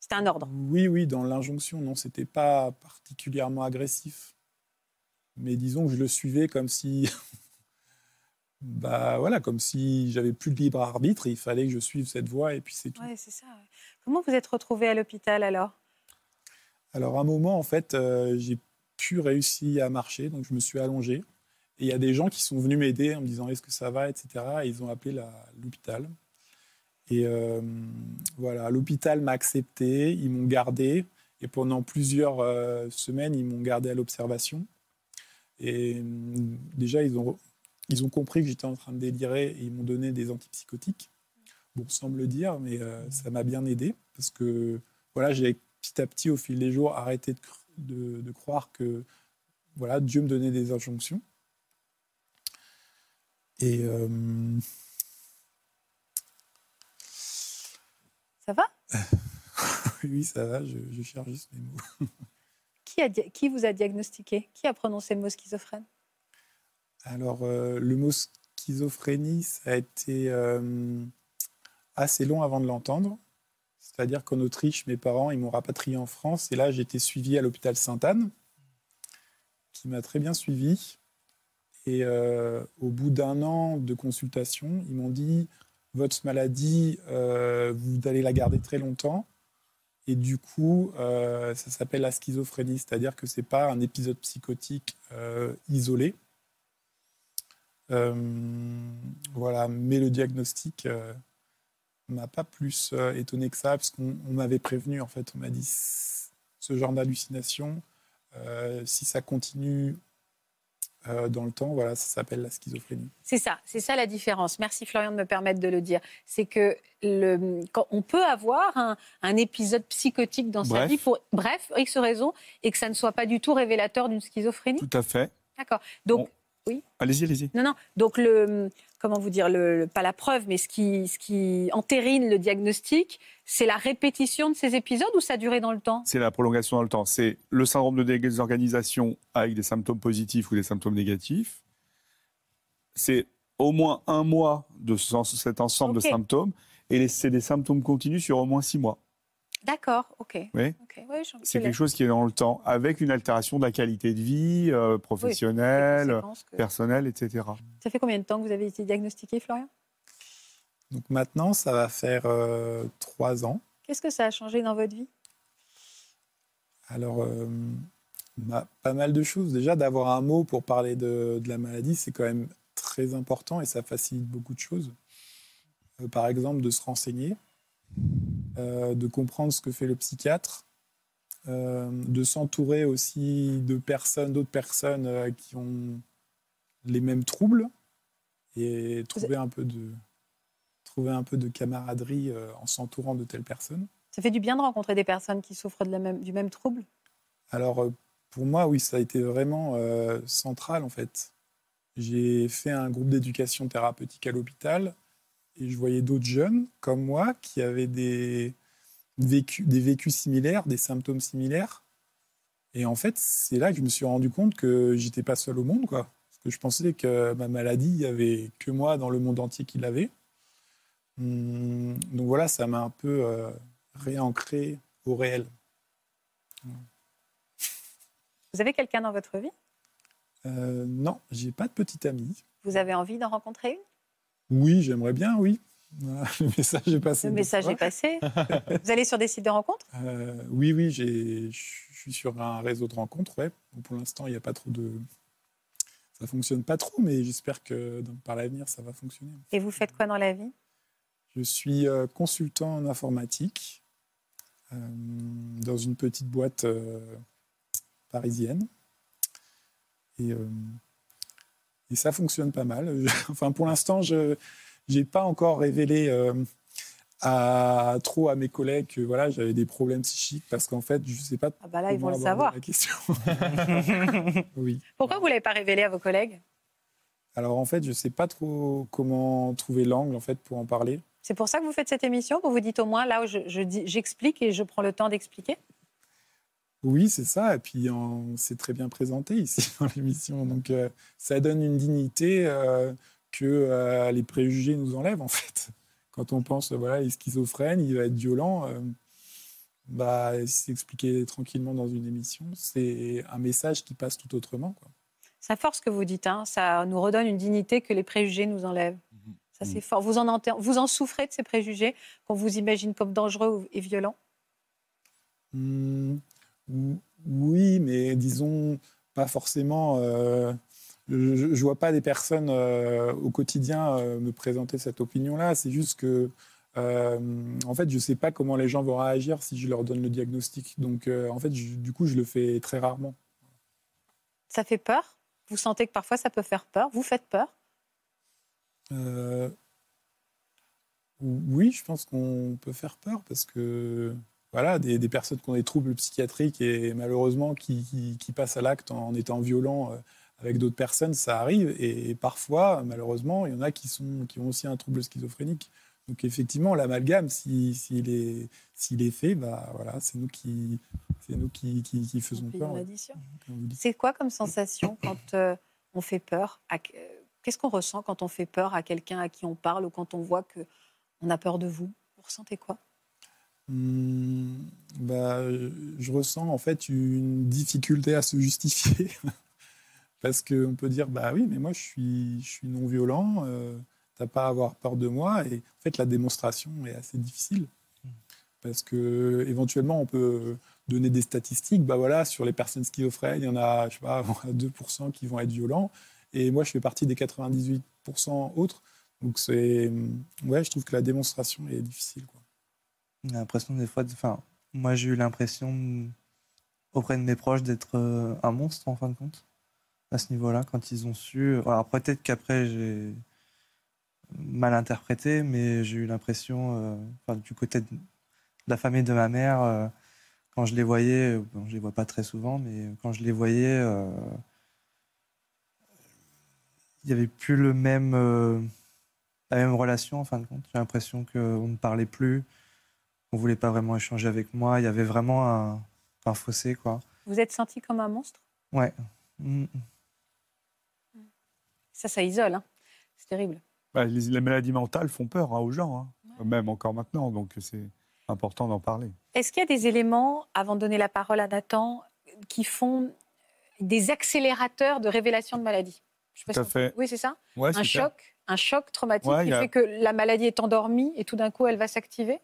C'était un ordre. Oui, oui, dans l'injonction, non, c'était pas particulièrement agressif. Mais disons que je le suivais comme si, bah voilà, comme si j'avais plus de libre arbitre. Et il fallait que je suive cette voie et puis c'est tout. Ouais, c'est ça. Comment vous êtes retrouvé à l'hôpital alors? Alors à un moment, en fait, euh, j'ai plus réussi à marcher, donc je me suis allongé. Et il y a des gens qui sont venus m'aider en me disant est-ce que ça va, etc. Et ils ont appelé l'hôpital. Et euh, voilà, l'hôpital m'a accepté, ils m'ont gardé. Et pendant plusieurs euh, semaines, ils m'ont gardé à l'observation. Et hum, déjà, ils ont, ils ont compris que j'étais en train de délirer et ils m'ont donné des antipsychotiques. Bon, sans me le dire, mais euh, ça m'a bien aidé parce que voilà, j'ai petit à petit, au fil des jours, arrêté de, de, croire que voilà, Dieu me donnait des injonctions. Et ça va? Oui, ça va. Je, je cherche juste mes mots. Qui, a, qui, vous a diagnostiqué? Qui a prononcé le mot schizophrène? Alors, euh, le mot schizophrénie, ça a été euh, assez long avant de l'entendre. C'est-à-dire qu'en Autriche, mes parents, ils m'ont rapatrié en France. Et là, j'ai été suivi à l'hôpital Sainte-Anne, qui m'a très bien suivi. Et euh, au bout d'un an de consultation, ils m'ont dit votre maladie, euh, vous allez la garder très longtemps. Et du coup, euh, ça s'appelle la schizophrénie, c'est-à-dire que ce n'est pas un épisode psychotique isolé. voilà, mais le diagnostic m'a pas plus étonné que ça, parce qu'on m'avait prévenu, en fait, on m'a dit ce genre d'hallucination, si ça continue euh, dans le temps. Voilà, ça s'appelle la schizophrénie. C'est ça, c'est ça la différence. Merci Florian de me permettre de le dire. C'est que le, quand on peut avoir un, épisode psychotique dans sa vie pour bref X raison et que ça ne soit pas du tout révélateur d'une schizophrénie. Tout à fait. D'accord. Donc oui. Allez-y, allez-y. Non, non. Donc le comment vous dire, le, pas la preuve, mais ce qui, ce qui entérine le diagnostic, c'est la répétition de ces épisodes ou ça a duré dans le temps? C'est la prolongation dans le temps. C'est le syndrome de désorganisation avec des symptômes positifs ou des symptômes négatifs. C'est au moins un mois de cet ensemble de symptômes et c'est des symptômes continus sur au moins six mois. D'accord, ok. Oui. c'est quelque chose qui est dans le temps, avec une altération de la qualité de vie euh, professionnelle, personnelle, etc. Ça fait combien de temps que vous avez été diagnostiqué, Florian? Donc maintenant, ça va faire euh, trois ans. Qu'est-ce que ça a changé dans votre vie? Alors, euh, pas mal de choses. Déjà, d'avoir un mot pour parler de, de la maladie, c'est quand même très important et ça facilite beaucoup de choses. par exemple, de se renseigner. Euh, de comprendre ce que fait le psychiatre, euh, de s'entourer aussi de personnes, d'autres personnes euh, qui ont les mêmes troubles et trouver un peu de trouver un peu de camaraderie en s'entourant de telles personnes. Ça fait du bien de rencontrer des personnes qui souffrent de la même, du même trouble? Alors, pour moi, oui, ça a été vraiment central, en fait. J'ai fait un groupe d'éducation thérapeutique à l'hôpital et je voyais d'autres jeunes comme moi qui avaient des vécus, des vécus similaires, des symptômes similaires. Et en fait, c'est là que je me suis rendu compte que j'étais pas seul au monde, quoi. Parce que je pensais que ma maladie, il y avait que moi dans le monde entier qui l'avait. Hum, donc voilà, ça m'a un peu euh, réancré au réel. Vous avez quelqu'un dans votre vie? Euh, Non, j'ai pas de petite amie. Vous avez envie d'en rencontrer une? Oui, j'aimerais bien, oui. le message est passé. Le message est passé. Vous allez sur des sites de rencontres? Euh, Oui, oui, je suis sur un réseau de rencontres. Ouais. pour l'instant, il n'y a pas trop de. Ça fonctionne pas trop, mais j'espère que par l'avenir, ça va fonctionner. Et vous faites quoi dans la vie? Je suis euh, consultant en informatique euh, dans une petite boîte parisienne. Et et ça fonctionne pas mal. enfin, pour l'instant, je n'ai pas encore révélé euh, à, trop à mes collègues que voilà, j'avais des problèmes psychiques parce qu'en fait, je ne sais pas. Ah bah là, ils vont le savoir. La question. oui. Pourquoi vous ne l'avez pas révélé à vos collègues? Alors en fait, je ne sais pas trop comment trouver l'angle en fait pour en parler. C'est pour ça que vous faites cette émission? Vous vous dites au moins là où j'explique je, et je prends le temps d'expliquer? Oui, c'est ça. Et puis, c'est très bien présenté ici dans l'émission. Donc, euh, ça donne une dignité euh, que euh, les préjugés nous enlèvent, en fait. Quand on pense, voilà, il est schizophrène, il va être violent, bah, s'expliquer tranquillement dans une émission, c'est un message qui passe tout autrement. Quoi. Ça force ce que vous dites. Hein. Ça nous redonne une dignité que les préjugés nous enlèvent. Mmh. Ça, c'est mmh. fort. Vous en, vous en souffrez de ces préjugés qu'on vous imagine comme dangereux et violents? Mmh. Oui, mais disons, pas forcément. euh, je ne vois pas des personnes euh, au quotidien euh, me présenter cette opinion-là. C'est juste que, en fait, je ne sais pas comment les gens vont réagir si je leur donne le diagnostic. Donc, en fait, je- du coup, je le fais très rarement. Ça fait peur? Vous sentez que parfois ça peut faire peur? Vous faites peur? Oui, je pense qu'on peut faire peur parce que voilà, des, des personnes qui ont des troubles psychiatriques et malheureusement qui, qui- qui passent à l'acte en étant violents euh, avec d'autres personnes, ça arrive. Et, parfois, malheureusement, il y en a qui, sont, qui ont aussi un trouble schizophrénique. Donc effectivement, l'amalgame, s'il si, est, s'il est fait, bah, voilà, c'est nous qui, c'est nous qui, qui, qui faisons peur. C'est quoi comme sensation quand euh, on fait peur à- Qu'est-ce qu'on ressent quand on fait peur à quelqu'un à qui on parle ou quand on voit que on a peur de vous? Vous ressentez quoi? Hmm, bah, je ressens en fait une difficulté à se justifier. Parce qu'on peut dire, bah oui, mais moi je suis, non violent, euh, t'as pas à avoir peur de moi. Et en fait, la démonstration est assez difficile. Parce que éventuellement, on peut donner des statistiques. Bah voilà, sur les personnes schizophrènes, il y en a, je sais pas, 2% qui vont être violents. Et moi, je fais partie des 98% autres. Donc, c'est. Ouais, je trouve que la démonstration est difficile. Quoi. J'ai l'impression des fois, enfin, moi j'ai eu l'impression auprès de mes proches d'être euh, un monstre en fin de compte à ce niveau-là quand ils ont su. Alors peut-être qu'après j'ai mal interprété, mais j'ai eu l'impression, euh, enfin, du côté de la famille de ma mère, euh, quand je les voyais, bon, je les vois pas très souvent, mais quand je les voyais, il y avait plus le même, la même relation en fin de compte. J'ai l'impression qu'on ne parlait plus on voulait pas vraiment échanger avec moi. Il y avait vraiment un, un fossé, quoi. Vous êtes senti comme un monstre? Ouais. Mm. Ça, ça isole. hein. C'est terrible. Bah, les, les maladies mentales font peur hein, aux gens, hein, même encore maintenant. Donc c'est important d'en parler. Est-ce qu'il y a des éléments, avant de donner la parole à Nathan, qui font des accélérateurs de révélation de maladie? Je sais pas Tout à si on- fait. Oui, c'est ça? Ouais, Un super. choc, un choc traumatique Ouais, qui a- fait que la maladie est endormie et tout d'un coup elle va s'activer?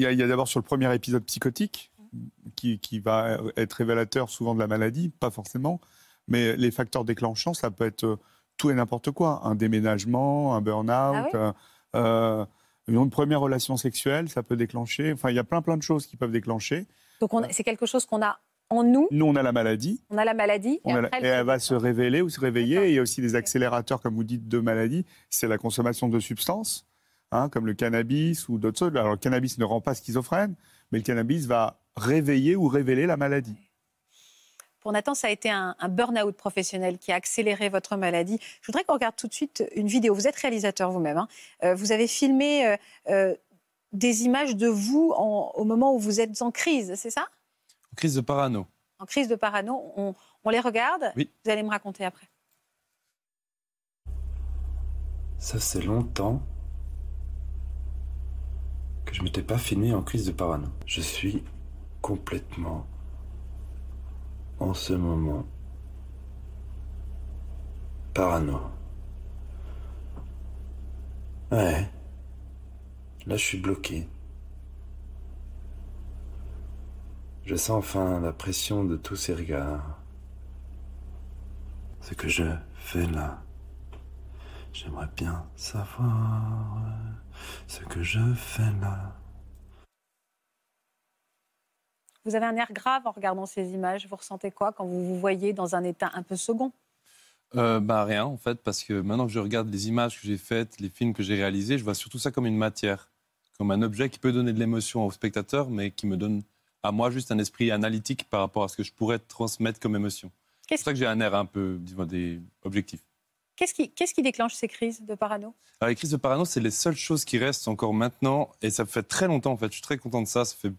Il y a, d'abord sur le premier épisode psychotique, qui, qui va être révélateur souvent de la maladie, pas forcément, mais les facteurs déclenchants, ça peut être euh, tout et n'importe quoi. Un déménagement, un burn-out, Ah oui euh, euh, une première relation sexuelle, ça peut déclencher. Enfin, il y a plein plein de choses qui peuvent déclencher. Donc on- c'est quelque chose qu'on a en nous, Nous, on a la maladie, on a la maladie on a la- après, et elle va se révéler ou se réveiller. Et il y a aussi des accélérateurs, comme vous dites, de maladies. C'est la consommation de substances, hein, comme le cannabis ou d'autres choses. Alors, le cannabis ne rend pas schizophrène, mais le cannabis va réveiller ou révéler la maladie. Pour Nathan, ça a été un, un burn-out professionnel qui a accéléré votre maladie. Je voudrais qu'on regarde tout de suite une vidéo. Vous êtes réalisateur vous-même. hein. Euh, vous avez filmé euh, euh, des images de vous en- au moment où vous êtes en crise, c'est ça? Crise de parano. En crise de parano. On, on les regarde Oui. Vous allez me raconter après. Ça faisait longtemps que je m'étais pas filmé en crise de parano. Je suis complètement en ce moment parano. Ouais. Là, je suis bloqué. Je sens enfin la pression de tous ces regards. Ce que je fais là. J'aimerais bien savoir ce que je fais là. Vous avez un air grave en regardant ces images. Vous ressentez quoi quand vous vous voyez dans un état un peu second? Euh, bah rien en fait, parce que maintenant que je regarde les images que j'ai faites, les films que j'ai réalisés, je vois surtout ça comme une matière, comme un objet qui peut donner de l'émotion au spectateur, mais qui me donne à moi juste un esprit analytique par rapport à ce que je pourrais transmettre comme émotion. C'est pour ça que j'ai un air un peu, disons, des objectifs. Qu'est-ce qui, déclenche ces crises de parano? Alors, les crises de parano, c'est les seules choses qui restent encore maintenant, et ça fait très longtemps en fait. Je suis très content de ça. Ça fait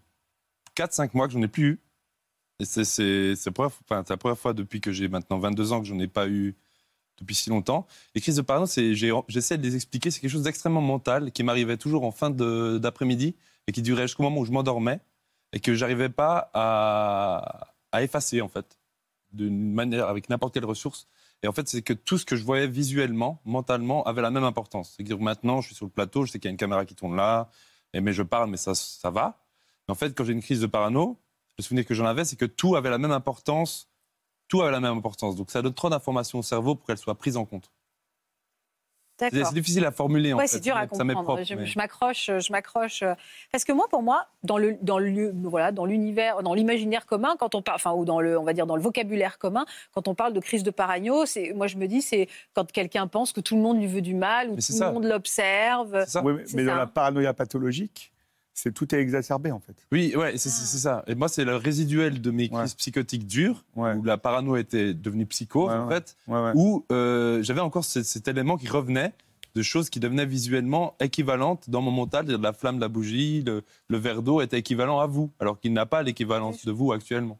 4-5 mois que j'en ai plus eu. Et c'est, la première fois- depuis que j'ai maintenant 22 ans que j'en ai pas eu depuis si longtemps. Les crises de parano, j'essaie de les expliquer. C'est quelque chose d'extrêmement mental qui m'arrivait toujours en fin d'après-midi et qui durait jusqu'au moment où je m'endormais et que j'arrivais pas à, à effacer en fait, d'une manière avec n'importe quelle ressource. Et en fait, c'est que tout ce que je voyais visuellement, mentalement, avait la même importance. C'est-à-dire maintenant, je suis sur le plateau, je sais qu'il y a une caméra qui tourne là, et mais je parle, mais ça, ça va. Mais en fait, quand j'ai une crise de parano, le souvenir que j'en avais, c'est que tout avait la même importance. Tout avait la même importance. Donc ça donne trop d'informations au cerveau pour qu'elles soient prises en compte. C'est difficile à formuler en Ouais, fait. c'est dur à comprendre. propre, je mais- je m'accroche, je m'accroche. euh, Parce que moi, pour moi, dans le, dans le, voilà, dans l'univers, dans l'imaginaire commun, quand on parle, enfin, ou dans le, on va dire dans le vocabulaire commun, quand on parle de crise de parano, c'est, moi, je me dis, c'est quand quelqu'un pense que tout le monde lui veut du mal ou tout ça. le monde l'observe. C'est ça Oui, mais, mais dans la paranoïa pathologique, c'est tout est exacerbé en fait. Oui, ouais, c'est ça. Et moi, c'est le résiduel de mes crises Ouais. psychotiques dures, Ouais. où la parano était devenue Ouais, en ouais. fait, Ouais, ouais. où euh, j'avais encore ce- cet élément qui revenait de choses qui devenaient visuellement équivalentes dans mon mental. La flamme de la bougie, le, le verre d'eau était équivalent à vous, alors qu'il n'a pas l'équivalence de vous actuellement.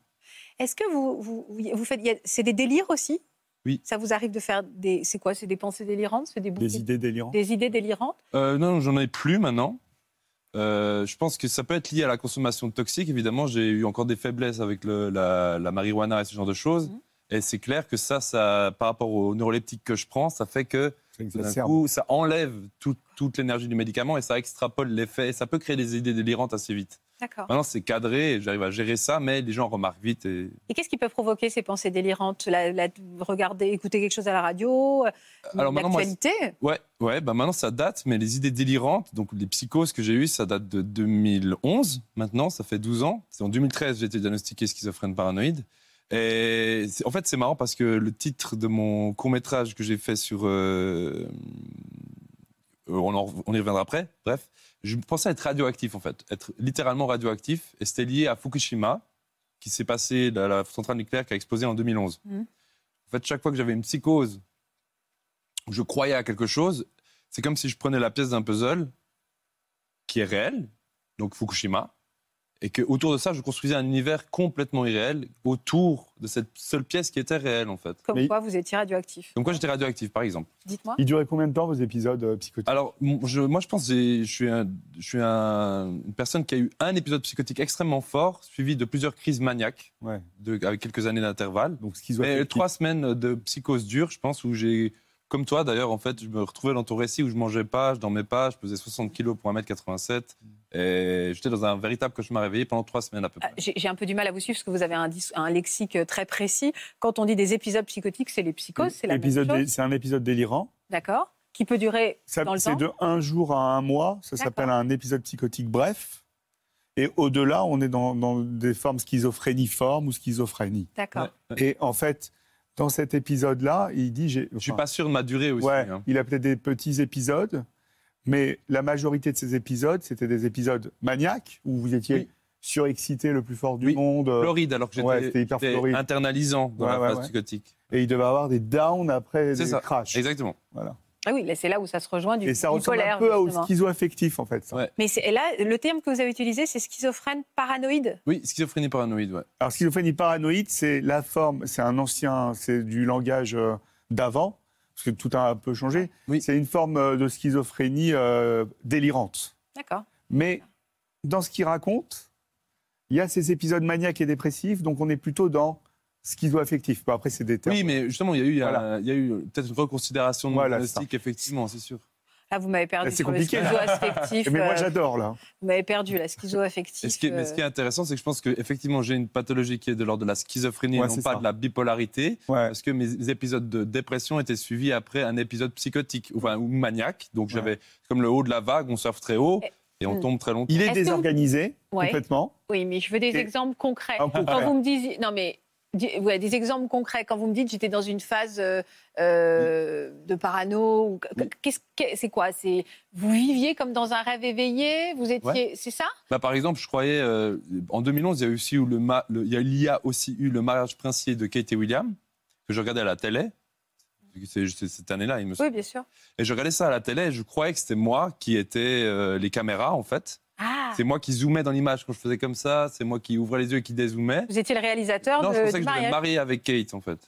Est-ce que vous, vous, vous faites, c'est des délires aussi? Oui. Ça vous arrive de faire des, c'est quoi C'est des pensées délirantes C'est des, Des idées délirantes. des idées délirantes? Euh, non, j'en ai plus maintenant. Euh, je pense que ça peut être lié à la consommation de toxiques. Évidemment, j'ai eu encore des faiblesses avec le- la, la marijuana et ce genre de choses. Mhm. Et c'est clair que ça, ça, par rapport aux neuroleptiques que je prends, ça fait que d'un coup, ça enlève tout- toute l'énergie du médicament et ça extrapole l'effet. Et ça peut créer des idées délirantes assez vite. D'accord. Maintenant, c'est cadré, j'arrive à gérer ça, mais les gens remarquent vite. Et... Et qu'est-ce qui peut provoquer ces pensées délirantes? La, la- Regarder, écouter quelque chose à la radio, euh, Alors maintenant, moi, l'actualité? Ouais, ouais bah maintenant ça date, mais les idées délirantes, donc les psychoses que j'ai eues, ça date de 2011. Maintenant, ça fait 12 ans. C'est en 2013 j'ai été diagnostiqué schizophrène paranoïde. Et en fait, c'est marrant parce que le titre de mon court métrage que j'ai fait sur, euh, euh, on, en- on y reviendra après. Bref, je pensais être radioactif en fait, être littéralement radioactif, et c'était lié à Fukushima, qui s'est passé la, la centrale nucléaire qui a explosé en 2011. Mhm. En fait, chaque fois que j'avais une psychose où je croyais à quelque chose, c'est comme si je prenais la pièce d'un puzzle qui est réel, donc Fukushima, et que autour de ça, je construisais un univers complètement irréel autour de cette seule pièce qui était réelle en fait. Comme Mais- quoi vous étiez radioactif. Donc moi, j'étais radioactif, par exemple. Dites-moi. Ils duraient combien de temps vos épisodes euh, psychotiques? Alors, je- moi, je pense que je suis, un- je suis un- une personne qui a eu un épisode psychotique extrêmement fort, suivi de plusieurs crises maniaques, Ouais. de- avec quelques années d'intervalle. Donc Mais schizoaffectif. trois semaines de psychose dure, je pense, où j'ai, comme toi d'ailleurs, en fait, je me retrouvais dans ton récit où je mangeais pas, je dormais pas, je pesais 60 kilos pour 1m87. Et j'étais dans un véritable cauchemar réveillé pendant trois semaines à peu Ah, près. J'ai j'ai un peu du mal à vous suivre parce que vous avez un, lexique euh, très précis. Quand on dit des épisodes psychotiques, c'est les psychoses, c'est la même Épisode chose. dé- C'est un épisode délirant. D'accord Qui peut durer Ça- dans le C'est temps de un jour à un mois. Ça s'appelle un épisode psychotique bref. Et au-delà, on est dans, dans des formes schizophréniformes ou schizophrénie. D'accord. Ouais. Et en fait, dans cet épisode-là, il dit. Je suis enfin, pas sûr de ma durée aussi. Ouais, hein. il a peut-être des petits épisodes, mais la majorité de ces épisodes, c'était des épisodes maniaques où vous étiez Oui. surexcité le plus fort du Oui, monde. euh, Floride, alors que j'étais Ouais, internalisant dans Ouais, la phase ouais. psychotique. Et il devait avoir des downs après des ça. crashs. Exactement. Voilà. Ah oui, là, c'est là où ça se rejoint du Et ça ressemble un peu au schizo-affectif, en fait. ça. Ouais. Mais et là, le terme que vous avez utilisé, c'est schizophrène paranoïde? Oui, schizophrénie paranoïde, ouais. Alors, schizophrénie paranoïde, c'est la forme, c'est un ancien, c'est du langage euh, d'avant, parce que tout a un peu changé. Oui. C'est une forme euh, de schizophrénie euh, délirante. D'accord. Mais dans ce qu'il raconte, il y a ces épisodes maniaques et dépressifs, donc on est plutôt dans schizo-affectif. Bon, après, c'est des termes. Oui, mais justement, il y a eu, Voilà. un- il y a eu peut-être une reconsidération de Voilà, effectivement, c'est sûr. Là, vous m'avez perdu Là, c'est le compliqué, schizo-affectif. Mais moi, euh, j'adore, là. vous m'avez perdu, la schizo-affectif. Et ce qui est, mais ce qui est intéressant, c'est que je pense qu'effectivement, j'ai une pathologie qui est de l'ordre de la schizophrénie Ouais, et non pas ça. de la bipolarité. Ouais. Parce que mes épisodes de dépression étaient suivis après un épisode psychotique enfin, ou maniaque. Donc Ouais. j'avais comme le haut de la vague, on surfe très haut et on Mm. tombe très longtemps. Il est, vous- désorganisé, Ouais. complètement. Oui, mais je veux des Et- exemples concrets. Quand vous me disiez, non mais di- ouais, des exemples concrets. Quand vous me dites j'étais dans une phase euh, euh, de parano, que c'est quoi? C'est vous viviez comme dans un rêve éveillé? Vous étiez, c'est ça? Bah, par exemple, je croyais, euh, en 2011, il y a aussi eu le, ma- le- il y a, il y a aussi eu le mariage princier de Kate et William, que je regardais à la télé. C'est cette année-là, il me semble. Oui, bien sûr. Et je regardais ça à la télé et je croyais que c'était moi qui étais euh, les caméras, en fait. C'est moi qui zoomais dans l'image quand je faisais comme ça. C'est moi qui ouvrais les yeux et qui dézoomais. vous étiez le réalisateur Non, de, je pensais que je devais me marier avec Kate, en fait.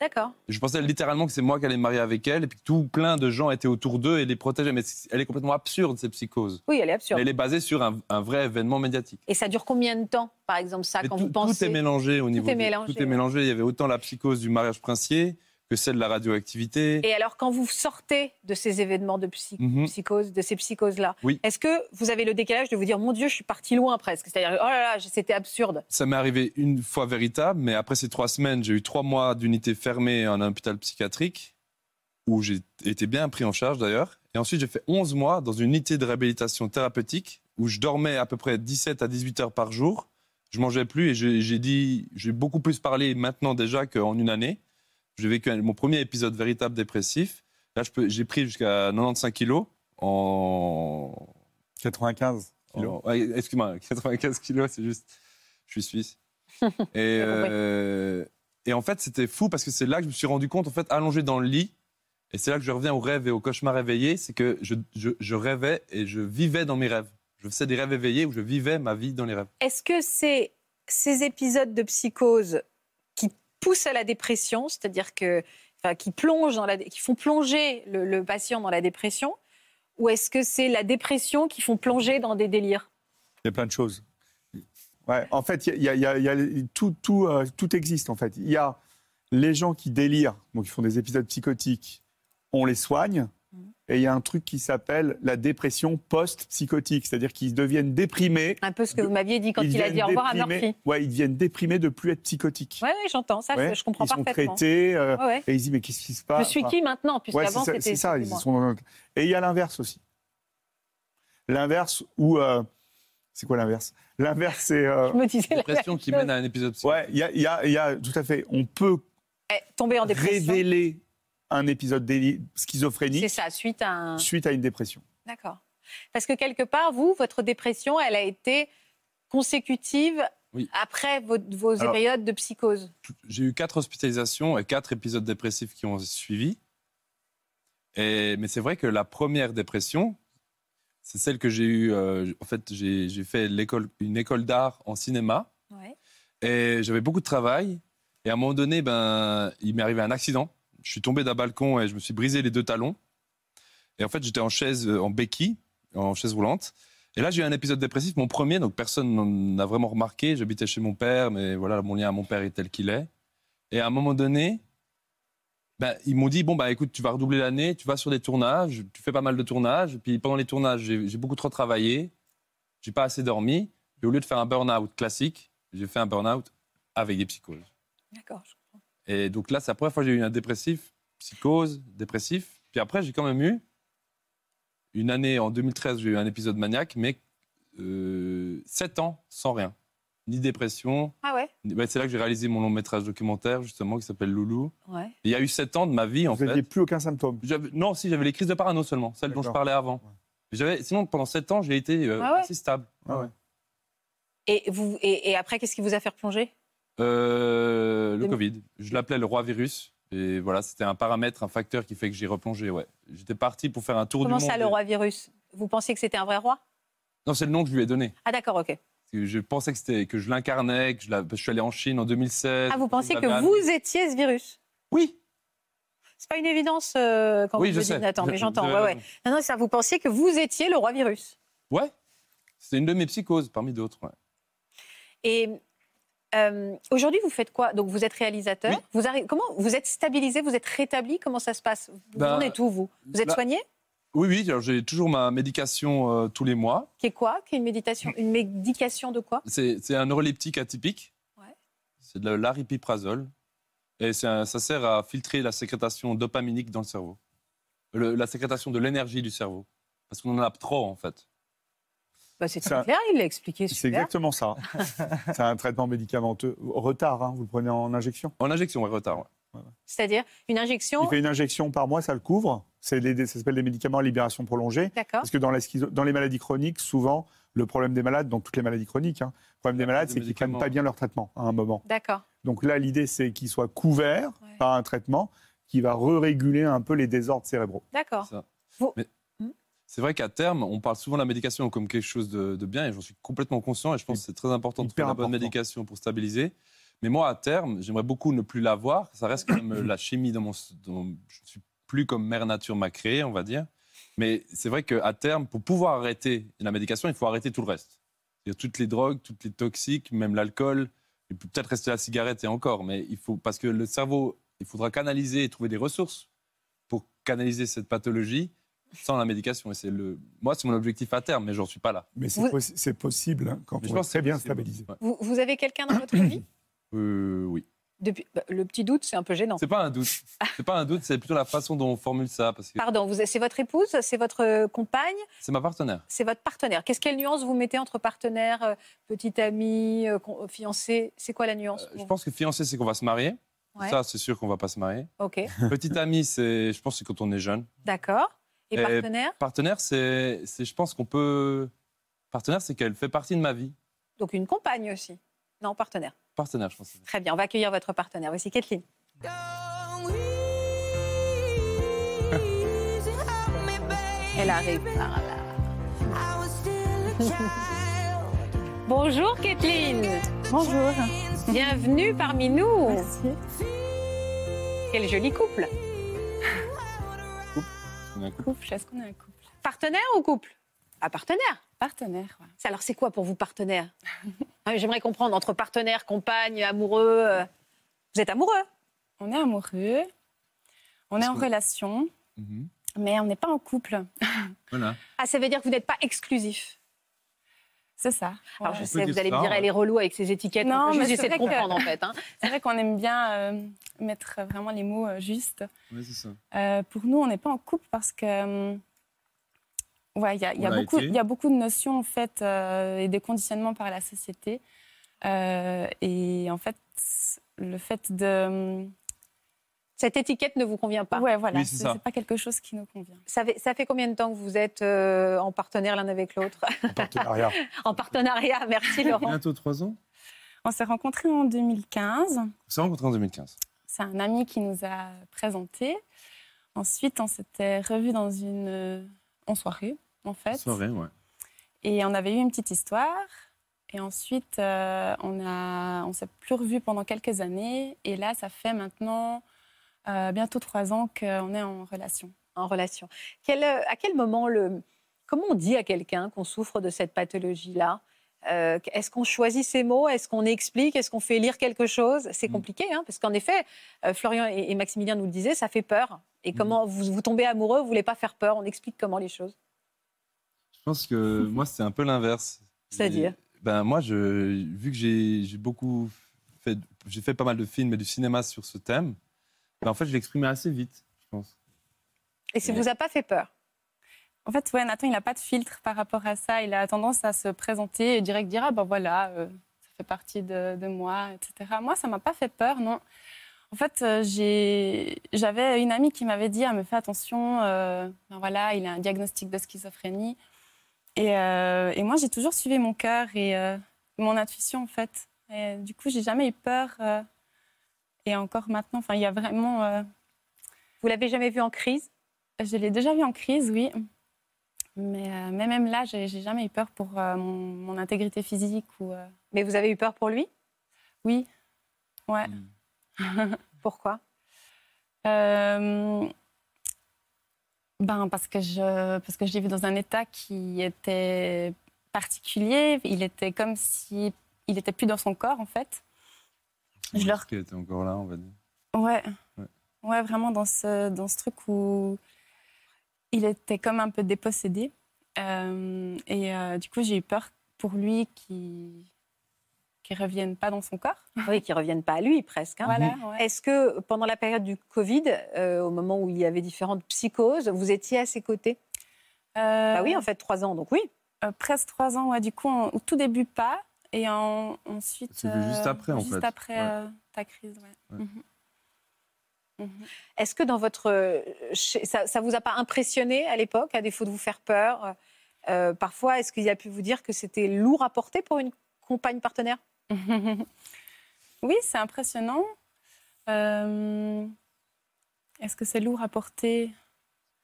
D'accord. Je pensais littéralement que c'est moi qui allais me marier avec elle et puis que tout plein de gens étaient autour d'eux et les protégeaient. Mais elle est complètement absurde, cette psychose. Oui, elle est absurde. Mais elle est basée sur un, un vrai événement médiatique. Et ça dure combien de temps, par exemple, ça, Mais quand tout, vous pensez tout est mélangé au niveau. est du- mélangé, tout est mélangé. Il y avait autant la psychose du mariage princier que c'est de la radioactivité. Et alors, quand vous sortez de ces événements de psy- Mhm. psychose, de ces psychoses-là, Oui. est-ce que vous avez le décalage de vous dire, mon Dieu, je suis parti loin presque? C'est-à-dire, oh là là, c'était absurde. Ça m'est arrivé une fois véritable, mais après ces trois semaines, j'ai eu trois mois d'unité fermée en hôpital psychiatrique, où j'ai été bien pris en charge d'ailleurs. Et ensuite, j'ai fait 11 mois dans une unité de réhabilitation thérapeutique, où je dormais à peu près 17 à 18 heures par jour. Je mangeais plus et j'ai dit, j'ai beaucoup plus parlé maintenant déjà qu'en une année. J'ai vécu un- mon premier épisode véritable dépressif. Là, j'ai pris jusqu'à 95 kilos en 95 kilos. Excuse-moi, 95 kilos, c'est juste. Je suis suisse. et, euh, et en fait, c'était fou parce que c'est là que je me suis rendu compte, en fait, allongé dans le lit, et c'est là que je reviens au rêve et au cauchemar éveillé, c'est que je, je- je rêvais et je vivais dans mes rêves. Je faisais des rêves éveillés où je vivais ma vie dans les rêves. Est-ce que c'est ces épisodes de psychose poussent à la dépression, c'est-à-dire que, qui plongent qui font plonger le, patient dans la dépression, ou est-ce que c'est la dépression qui font plonger dans des délires? Il y a plein de choses. Ouais, en fait, y y a- tout, tout, euh, tout existe. En fait, il y a les gens qui délirent, donc ils font des épisodes psychotiques, on les soigne. Et il y a un truc qui s'appelle la dépression post-psychotique, c'est-à-dire qu'ils deviennent déprimés. Un peu ce que vous m'aviez dit quand Ils il a dit au revoir à Murphy. Ouais, ils deviennent déprimés de plus être psychotiques. Oui, oui, j'entends ça, Ouais, je comprends ils sont parfaitement. traités euh, Ouais, ouais. et ils se disent mais qu'est-ce qui se passe? Je suis qui maintenant Ouais, Puisqu'avant, c'est ça, c'était. c'est ils sont Et il y a l'inverse aussi. L'inverse où. euh, C'est quoi l'inverse? L'inverse, c'est. euh, Je me disais la Dépression qui mène à un épisode psychotique. Ouais, il y a, il y a- il y a- tout à fait. On peut Eh, Tomber en dépression. révéler un épisode déli- C'est schizophrénique ça, suite à un. suite à une dépression. D'accord. Parce que quelque part, vous, votre dépression, elle a été consécutive Oui. après vos, vos Alors- périodes de psychose. J'ai eu quatre hospitalisations et quatre épisodes dépressifs qui ont suivi. Et, mais c'est vrai que la première dépression, c'est celle que j'ai eue. euh, en fait, j'ai fait une école d'art en cinéma Ouais. et j'avais beaucoup de travail. Et à un moment donné, ben, il m'est arrivé un accident. Je suis tombé d'un balcon et je me suis brisé les deux talons. Et en fait, j'étais en chaise, euh, en béquille, en chaise roulante. Et là, j'ai eu un épisode dépressif, mon premier, donc personne n'en a vraiment remarqué. J'habitais chez mon père, mais voilà, mon lien à mon père est tel qu'il est. Et à un moment donné, ben, ils m'ont dit bon, bah, écoute, tu vas redoubler l'année, tu vas sur des tournages, tu fais pas mal de tournages. Puis pendant les tournages, j'ai beaucoup trop travaillé, j'ai pas assez dormi. Et au lieu de faire un burn-out classique, j'ai fait un burn-out avec des psychoses. D'accord. Et donc là, c'est la première fois que j'ai eu un dépressif, psychose, dépressif. Puis après, j'ai quand même eu une année, en 2013, j'ai eu un épisode maniaque, mais euh, sept ans sans rien. Ni dépression. Ah ouais? Ben, c'est là que j'ai réalisé mon long métrage documentaire, justement, qui s'appelle Loulou. Ouais. Et il y a eu sept ans de ma vie, en Vous n'aviez fait. plus aucun symptôme? Non, si, j'avais les crises de parano seulement, celles dont je parlais avant. Ouais. Sinon, pendant sept ans, j'ai été euh, Ah ouais? assez stable. Ah ouais. Et, vous, et, et après, qu'est-ce qui vous a fait plonger Euh, le Covid. Je l'appelais le roi virus. Et voilà, c'était un paramètre, un facteur qui fait que j'ai replongé. Ouais. J'étais parti pour faire un tour Comment du monde. ça, le roi virus? Vous pensiez que c'était un vrai roi? Non, c'est le nom que je lui ai donné. Ah d'accord, ok. Je pensais que, c'était, que je l'incarnais, que je, la- suis allé en Chine en 2016. Ah, vous pensiez que vous étiez ce virus? Oui, C'est pas une évidence euh, quand oui, vous je sais. dites, Nathan, mais j'entends. Ouais, ouais. Non, non, ça, vous pensiez que vous étiez le roi virus? Ouais, c'était une de mes psychoses parmi d'autres. ouais. Et euh, aujourd'hui, vous faites quoi? Donc, vous êtes réalisateur. Oui. Vous comment vous êtes stabilisé? Vous êtes rétabli? Comment ça se passe? Vous Ben, en êtes où vous? Vous êtes là- soigné? Oui, oui, j'ai toujours ma médication euh, tous les mois. Qui est quoi? Qui est une méditation? Une médication de quoi? C'est, un neuroleptique atypique. Ouais. C'est de l'aripiprazole. Et un- ça sert à filtrer la sécrétation dopaminique dans le cerveau. Le- la sécrétation de l'énergie du cerveau. Parce qu'on en a trop, en fait. Bah, C'est très un- clair, il l'a expliqué C'est exactement ça. c'est un traitement médicamenteux. Retard, hein, vous le prenez en injection? En injection, ouais, retard. ouais. C'est-à-dire une injection. Il fait une injection par mois, ça le couvre. C'est ça s'appelle des médicaments à libération prolongée. D'accord. Parce que dans, la schizo- dans les maladies chroniques, souvent, le problème des malades, dans toutes les maladies chroniques, hein, le problème des malades, des c'est qu'ils prennent médicaments. pas bien leur traitement à un moment. D'accord. Donc là, l'idée, c'est qu'ils soient couverts Ouais. par un traitement qui va re-réguler un peu les désordres cérébraux. D'accord. Ça. Vous- Mais. C'est vrai qu'à terme, on parle souvent de la médication comme quelque chose de, de bien, et j'en suis complètement conscient, et je pense que c'est très important de faire la bonne important. médication pour stabiliser. Mais moi, à terme, j'aimerais beaucoup ne plus l'avoir. Ça reste quand même la chimie dans mon... dans- je ne suis plus comme Mère Nature m'a créé, on va dire. Mais c'est vrai qu'à terme, pour pouvoir arrêter la médication, il faut arrêter tout le reste. C'est-à-dire toutes les drogues, toutes les toxiques, même l'alcool, et peut-être rester la cigarette et encore. Mais il faut... Parce que le cerveau il faudra canaliser et trouver des ressources pour canaliser cette pathologie sans la médication. Et c'est le, moi, c'est mon objectif à terme, mais j'en suis pas là. Mais c'est Vous- possi- c'est possible hein, quand Mais je on est pense que très bien stabilisé. Ouais. Vous, vous avez quelqu'un dans votre vie Euh, oui. Depuis, bah, Le petit doute, c'est un peu gênant. C'est pas un doute. C'est pas un doute, c'est plutôt la façon dont on formule ça, parce que Pardon, c'est votre épouse, c'est votre euh, compagne, c'est ma partenaire. c'est votre partenaire. Qu'est-ce quelle nuance vous mettez entre partenaire, euh, petite amie, euh, fiancé? C'est quoi la nuance Euh, je pense que fiancé, c'est qu'on va se marier. Ouais. Ça, c'est sûr qu'on va pas se marier. Ok, Petite amie, c'est, je pense, que c'est quand on est jeune. d'accord. Et Et- partenaire Partenaire, c'est, c'est, je pense qu'on peut. Partenaire, c'est qu'elle fait partie de ma vie. Donc une compagne aussi Non, partenaire. Partenaire, je pense. Très bien, on va accueillir votre partenaire. Voici Kathleen. Elle arrive par là. Bonjour Kathleen. Bonjour. Bienvenue parmi nous. Merci. Quel joli couple. Un couple. Est-ce qu'on est un couple Partenaire ou couple? Ah, partenaire. Partenaire, ouais. Alors c'est quoi pour vous partenaire? Ah, J'aimerais comprendre entre partenaire, compagne, amoureux. euh, Vous êtes amoureux? On est amoureux, on est en que- relation, Mhm. mais on n'est pas en couple. Voilà. Ah, ça veut dire que vous n'êtes pas exclusif? C'est ça. Alors Ouais. je sais, vous allez me dire, ouais. elle est relou avec ses étiquettes. Non, mais j'essaie c'est de comprendre en fait. hein. C'est vrai qu'on aime bien euh, mettre vraiment les mots euh, justes. Ouais, c'est ça. Euh, pour nous, on n'est pas en couple parce que. euh, ouais, il y a, il y a beaucoup- été. il y a beaucoup de notions en fait euh, et des conditionnements par la société. Euh, et en fait, le fait de. Cette étiquette ne vous convient pas. Ouais, voilà, Oui, c'est c'est ça. c'est pas quelque chose qui nous convient. Ça, fait, ça fait combien de temps que vous êtes euh, en partenaire l'un avec l'autre? En partenariat. En partenariat, merci Laurent. Bientôt trois ans. On s'est rencontrés en 2015. On s'est rencontrés en 2015. C'est un ami qui nous a présentés. Ensuite, on s'était revus dans une euh, en soirée, en fait. Soirée, ouais. Et on avait eu une petite histoire. Et ensuite, euh, on a, on s'est plus revus pendant quelques années. Et là, ça fait maintenant euh, bientôt trois ans qu'on est en relation. En relation. Quel, euh, à quel moment le. Comment on dit à quelqu'un qu'on souffre de cette pathologie-là? Euh, Est-ce qu'on choisit ses mots? Est-ce qu'on explique? Est-ce qu'on fait lire quelque chose? C'est Mm. compliqué, hein, parce qu'en effet, euh, Florian et, et Maximilien nous le disaient, ça fait peur. Mm. Et comment vous, vous tombez amoureux, vous voulez pas faire peur On explique comment les choses. Je pense que moi, c'est un peu l'inverse. C'est-à-dire? Ben, Moi, je, vu que j'ai j'ai beaucoup fait, j'ai fait pas mal de films et du cinéma sur ce thème, ben, en fait, je l'exprimais assez vite, je pense. Et ça Mais- vous a pas fait peur? En fait, ouais, Nathan, il n'a pas de filtre par rapport à ça. Il a tendance à se présenter et direct dire Ah ben voilà, euh, ça fait partie de, de moi, etc. Moi, ça m'a pas fait peur, non. En fait, euh, j'ai- j'avais une amie qui m'avait dit Ah, mais fais attention, euh, ben voilà, il a un diagnostic de schizophrénie. Et, euh, et moi, j'ai toujours suivi mon cœur et euh, mon intuition, en fait. Et, du coup, j'ai jamais eu peur. Et encore maintenant, enfin, il y a vraiment. euh, Vous l'avez jamais vu en crise? Je l'ai déjà vu en crise, oui. Mais, euh, mais même là, j'ai jamais eu peur pour euh, mon, mon intégrité physique. Ou, euh, Mais vous avez eu peur pour lui? Oui. Ouais. Pourquoi? Euh, ben, parce que je, parce que je l'ai vu dans un état qui était particulier. Il était comme si il était plus dans son corps, en fait. Je leur- qui était encore là, on va dire. Ouais. Ouais. ouais. vraiment dans ce, dans ce truc où il était comme un peu dépossédé. Euh, et euh, du coup, j'ai eu peur pour lui qu'il ne revienne pas dans son corps. Oui, qui reviennent pas à lui presque. hein. Voilà, ouais. Est-ce que pendant la période du Covid, euh, au moment où il y avait différentes psychoses, vous étiez à ses côtés? Euh, Bah oui, en fait, trois ans, donc oui. euh, presque trois ans, ouais. Du coup, en- au tout début, pas. Et en- ensuite. Juste après, en juste fait. après Ouais. euh, ta crise, ouais. Ouais. Mhm. Mhm. Est-ce que dans votre, euh, ça, ça vous a pas impressionné à l'époque, à défaut de vous faire peur Euh, Parfois, est-ce qu'il a pu vous dire que c'était lourd à porter pour une compagne partenaire? Oui, c'est impressionnant. Euh, Est-ce que c'est lourd à porter?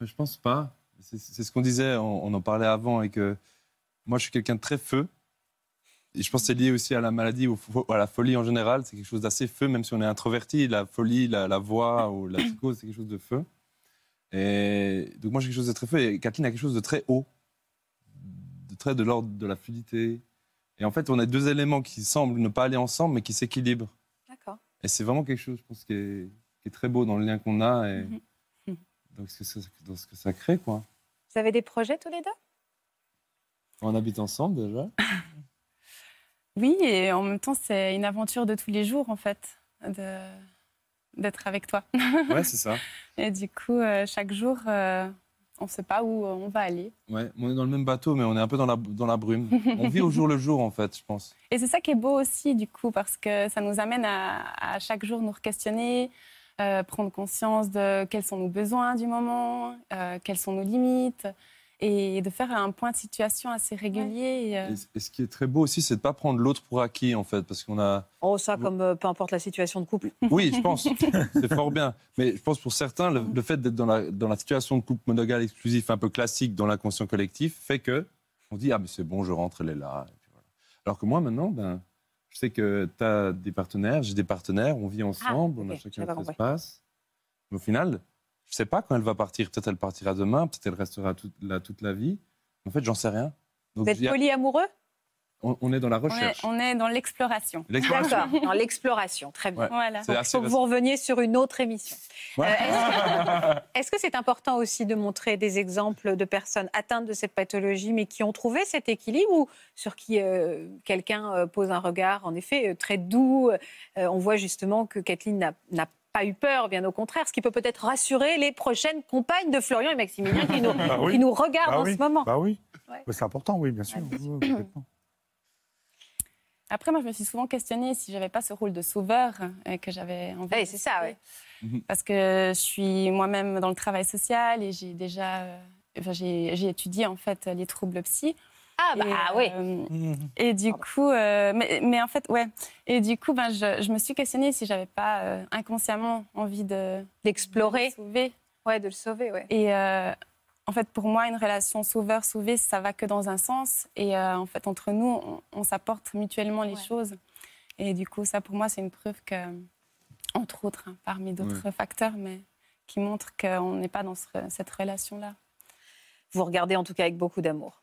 Je pense pas. C'est c'est ce qu'on disait, on, on en parlait avant, et que moi, je suis quelqu'un de très feu. Je pense que c'est lié aussi à la maladie ou à la folie en général. C'est quelque chose d'assez feu, même si on est introverti. La folie, la, la voix ou la psychose, c'est quelque chose de feu. Et donc, moi, j'ai quelque chose de très feu. Et Kathleen a quelque chose de très haut, de très de l'ordre de la fluidité. Et en fait, on a deux éléments qui semblent ne pas aller ensemble, mais qui s'équilibrent. D'accord. Et c'est vraiment quelque chose, je pense, qui est, qui est très beau dans le lien qu'on a et Mhm. dans ce, que ça, dans ce que ça crée, quoi. Vous avez des projets tous les deux? On habite ensemble déjà. Oui, et en même temps, c'est une aventure de tous les jours, en fait, de- d'être avec toi. Ouais, c'est ça. Et du coup, euh, chaque jour, euh, on ne sait pas où euh, on va aller. Ouais, on est dans le même bateau, mais on est un peu dans la, dans la brume. On vit au jour le jour, en fait, je pense. Et c'est ça qui est beau aussi, du coup, parce que ça nous amène à, à chaque jour nous questionner, euh, prendre conscience de quels sont nos besoins du moment, quelles sont nos limites, et de faire un point de situation assez régulier. et, euh, Et, et ce qui est très beau aussi, c'est de pas prendre l'autre pour acquis, en fait, parce qu'on a. Oh, ça, comme euh, peu importe la situation de couple. Oui, je pense. c'est fort bien. Mais je pense pour certains, le, le fait d'être dans la, dans la situation de couple monogame exclusif un peu classique dans l'inconscient collectif fait que on dit ah mais c'est bon, je rentre, elle est là. Et puis voilà. Alors que moi maintenant, ben, je sais que tu as des partenaires, j'ai des partenaires, on vit ensemble, on a chacun notre espace. Mais au final, je sais pas quand elle va partir. Peut-être elle partira demain, peut-être elle restera toute, là toute la vie. En fait, j'en sais rien. Donc, Vous êtes dis, polyamoureux? On, on est dans la on, est, recherche. on est dans l'exploration. L'exploration. D'accord, dans l'exploration, très bien. Ouais. Voilà. Il faut que vous reveniez sur une autre émission. Ouais. Euh, est-ce que- c'est important aussi de montrer des exemples de personnes atteintes de cette pathologie, mais qui ont trouvé cet équilibre ou sur qui euh, quelqu'un euh, pose un regard, en effet, euh, très doux Euh, On voit justement que Kathleen n'a- n'a pas eu peur, bien au contraire, ce qui peut peut-être rassurer les prochaines compagnes de Florian et Maximilien qui nous, Bah oui. qui nous regardent Bah en oui. ce moment. Bah oui. Ouais. C'est important, oui, bien sûr. Oui, oui. Après, moi, je me suis souvent questionnée si j'avais pas ce rôle de sauveur euh, que j'avais envie. Oui, c'est ça, jouer. Mhm. Parce que je suis moi-même dans le travail social et j'ai déjà, euh, enfin, j'ai j'ai étudié en fait les troubles psy. Ah bah Et, ah oui. euh, Et du coup, euh, mais, mais en fait, ouais. Et du coup, ben, je, je me suis questionnée si j'avais pas euh, inconsciemment envie de D'explorer, de sauver. ouais, de le sauver, ouais. Et euh, en fait, pour moi, une relation sauveur-sauvé, ça va que dans un sens. Et euh, en fait, entre nous, on, on s'apporte mutuellement les Ouais. choses. Et du coup, ça, pour moi, c'est une preuve que, entre autres, hein, parmi d'autres facteurs, mais qui montre qu'on n'est pas dans ce- cette relation-là. Vous regardez en tout cas avec beaucoup d'amour.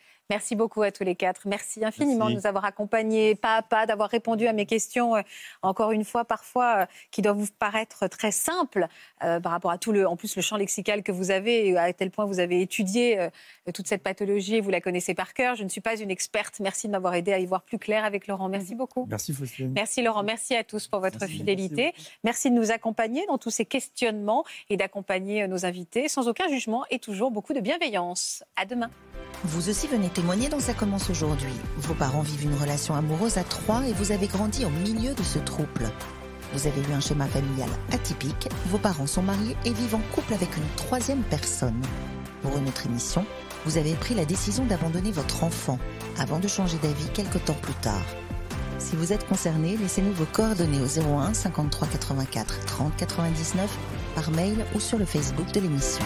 Merci beaucoup à tous les quatre. Merci infiniment Merci. de nous avoir accompagnés pas à pas, d'avoir répondu à mes questions, euh, encore une fois, parfois, euh, qui doivent vous paraître très simples euh, par rapport à tout le, en plus, le champ lexical que vous avez, à tel point vous avez étudié euh, toute cette pathologie et vous la connaissez par cœur. Je ne suis pas une experte. Merci de m'avoir aidé à y voir plus clair avec Laurent. Merci beaucoup. Merci, Faustine. Merci Laurent, merci à tous pour votre Merci. fidélité. Merci de nous accompagner dans tous ces questionnements et d'accompagner nos invités sans aucun jugement et toujours beaucoup de bienveillance. À demain. Vous aussi venez témoigner dans Ça commence aujourd'hui. Vos parents vivent une relation amoureuse à trois et vous avez grandi au milieu de ce trouble. Vous avez eu un schéma familial atypique, vos parents sont mariés et vivent en couple avec une troisième personne. Pour une autre émission, vous avez pris la décision d'abandonner votre enfant avant de changer d'avis quelques temps plus tard. Si vous êtes concerné, laissez-nous vos coordonnées au 01 53 84 30 99 par mail ou sur le Facebook de l'émission.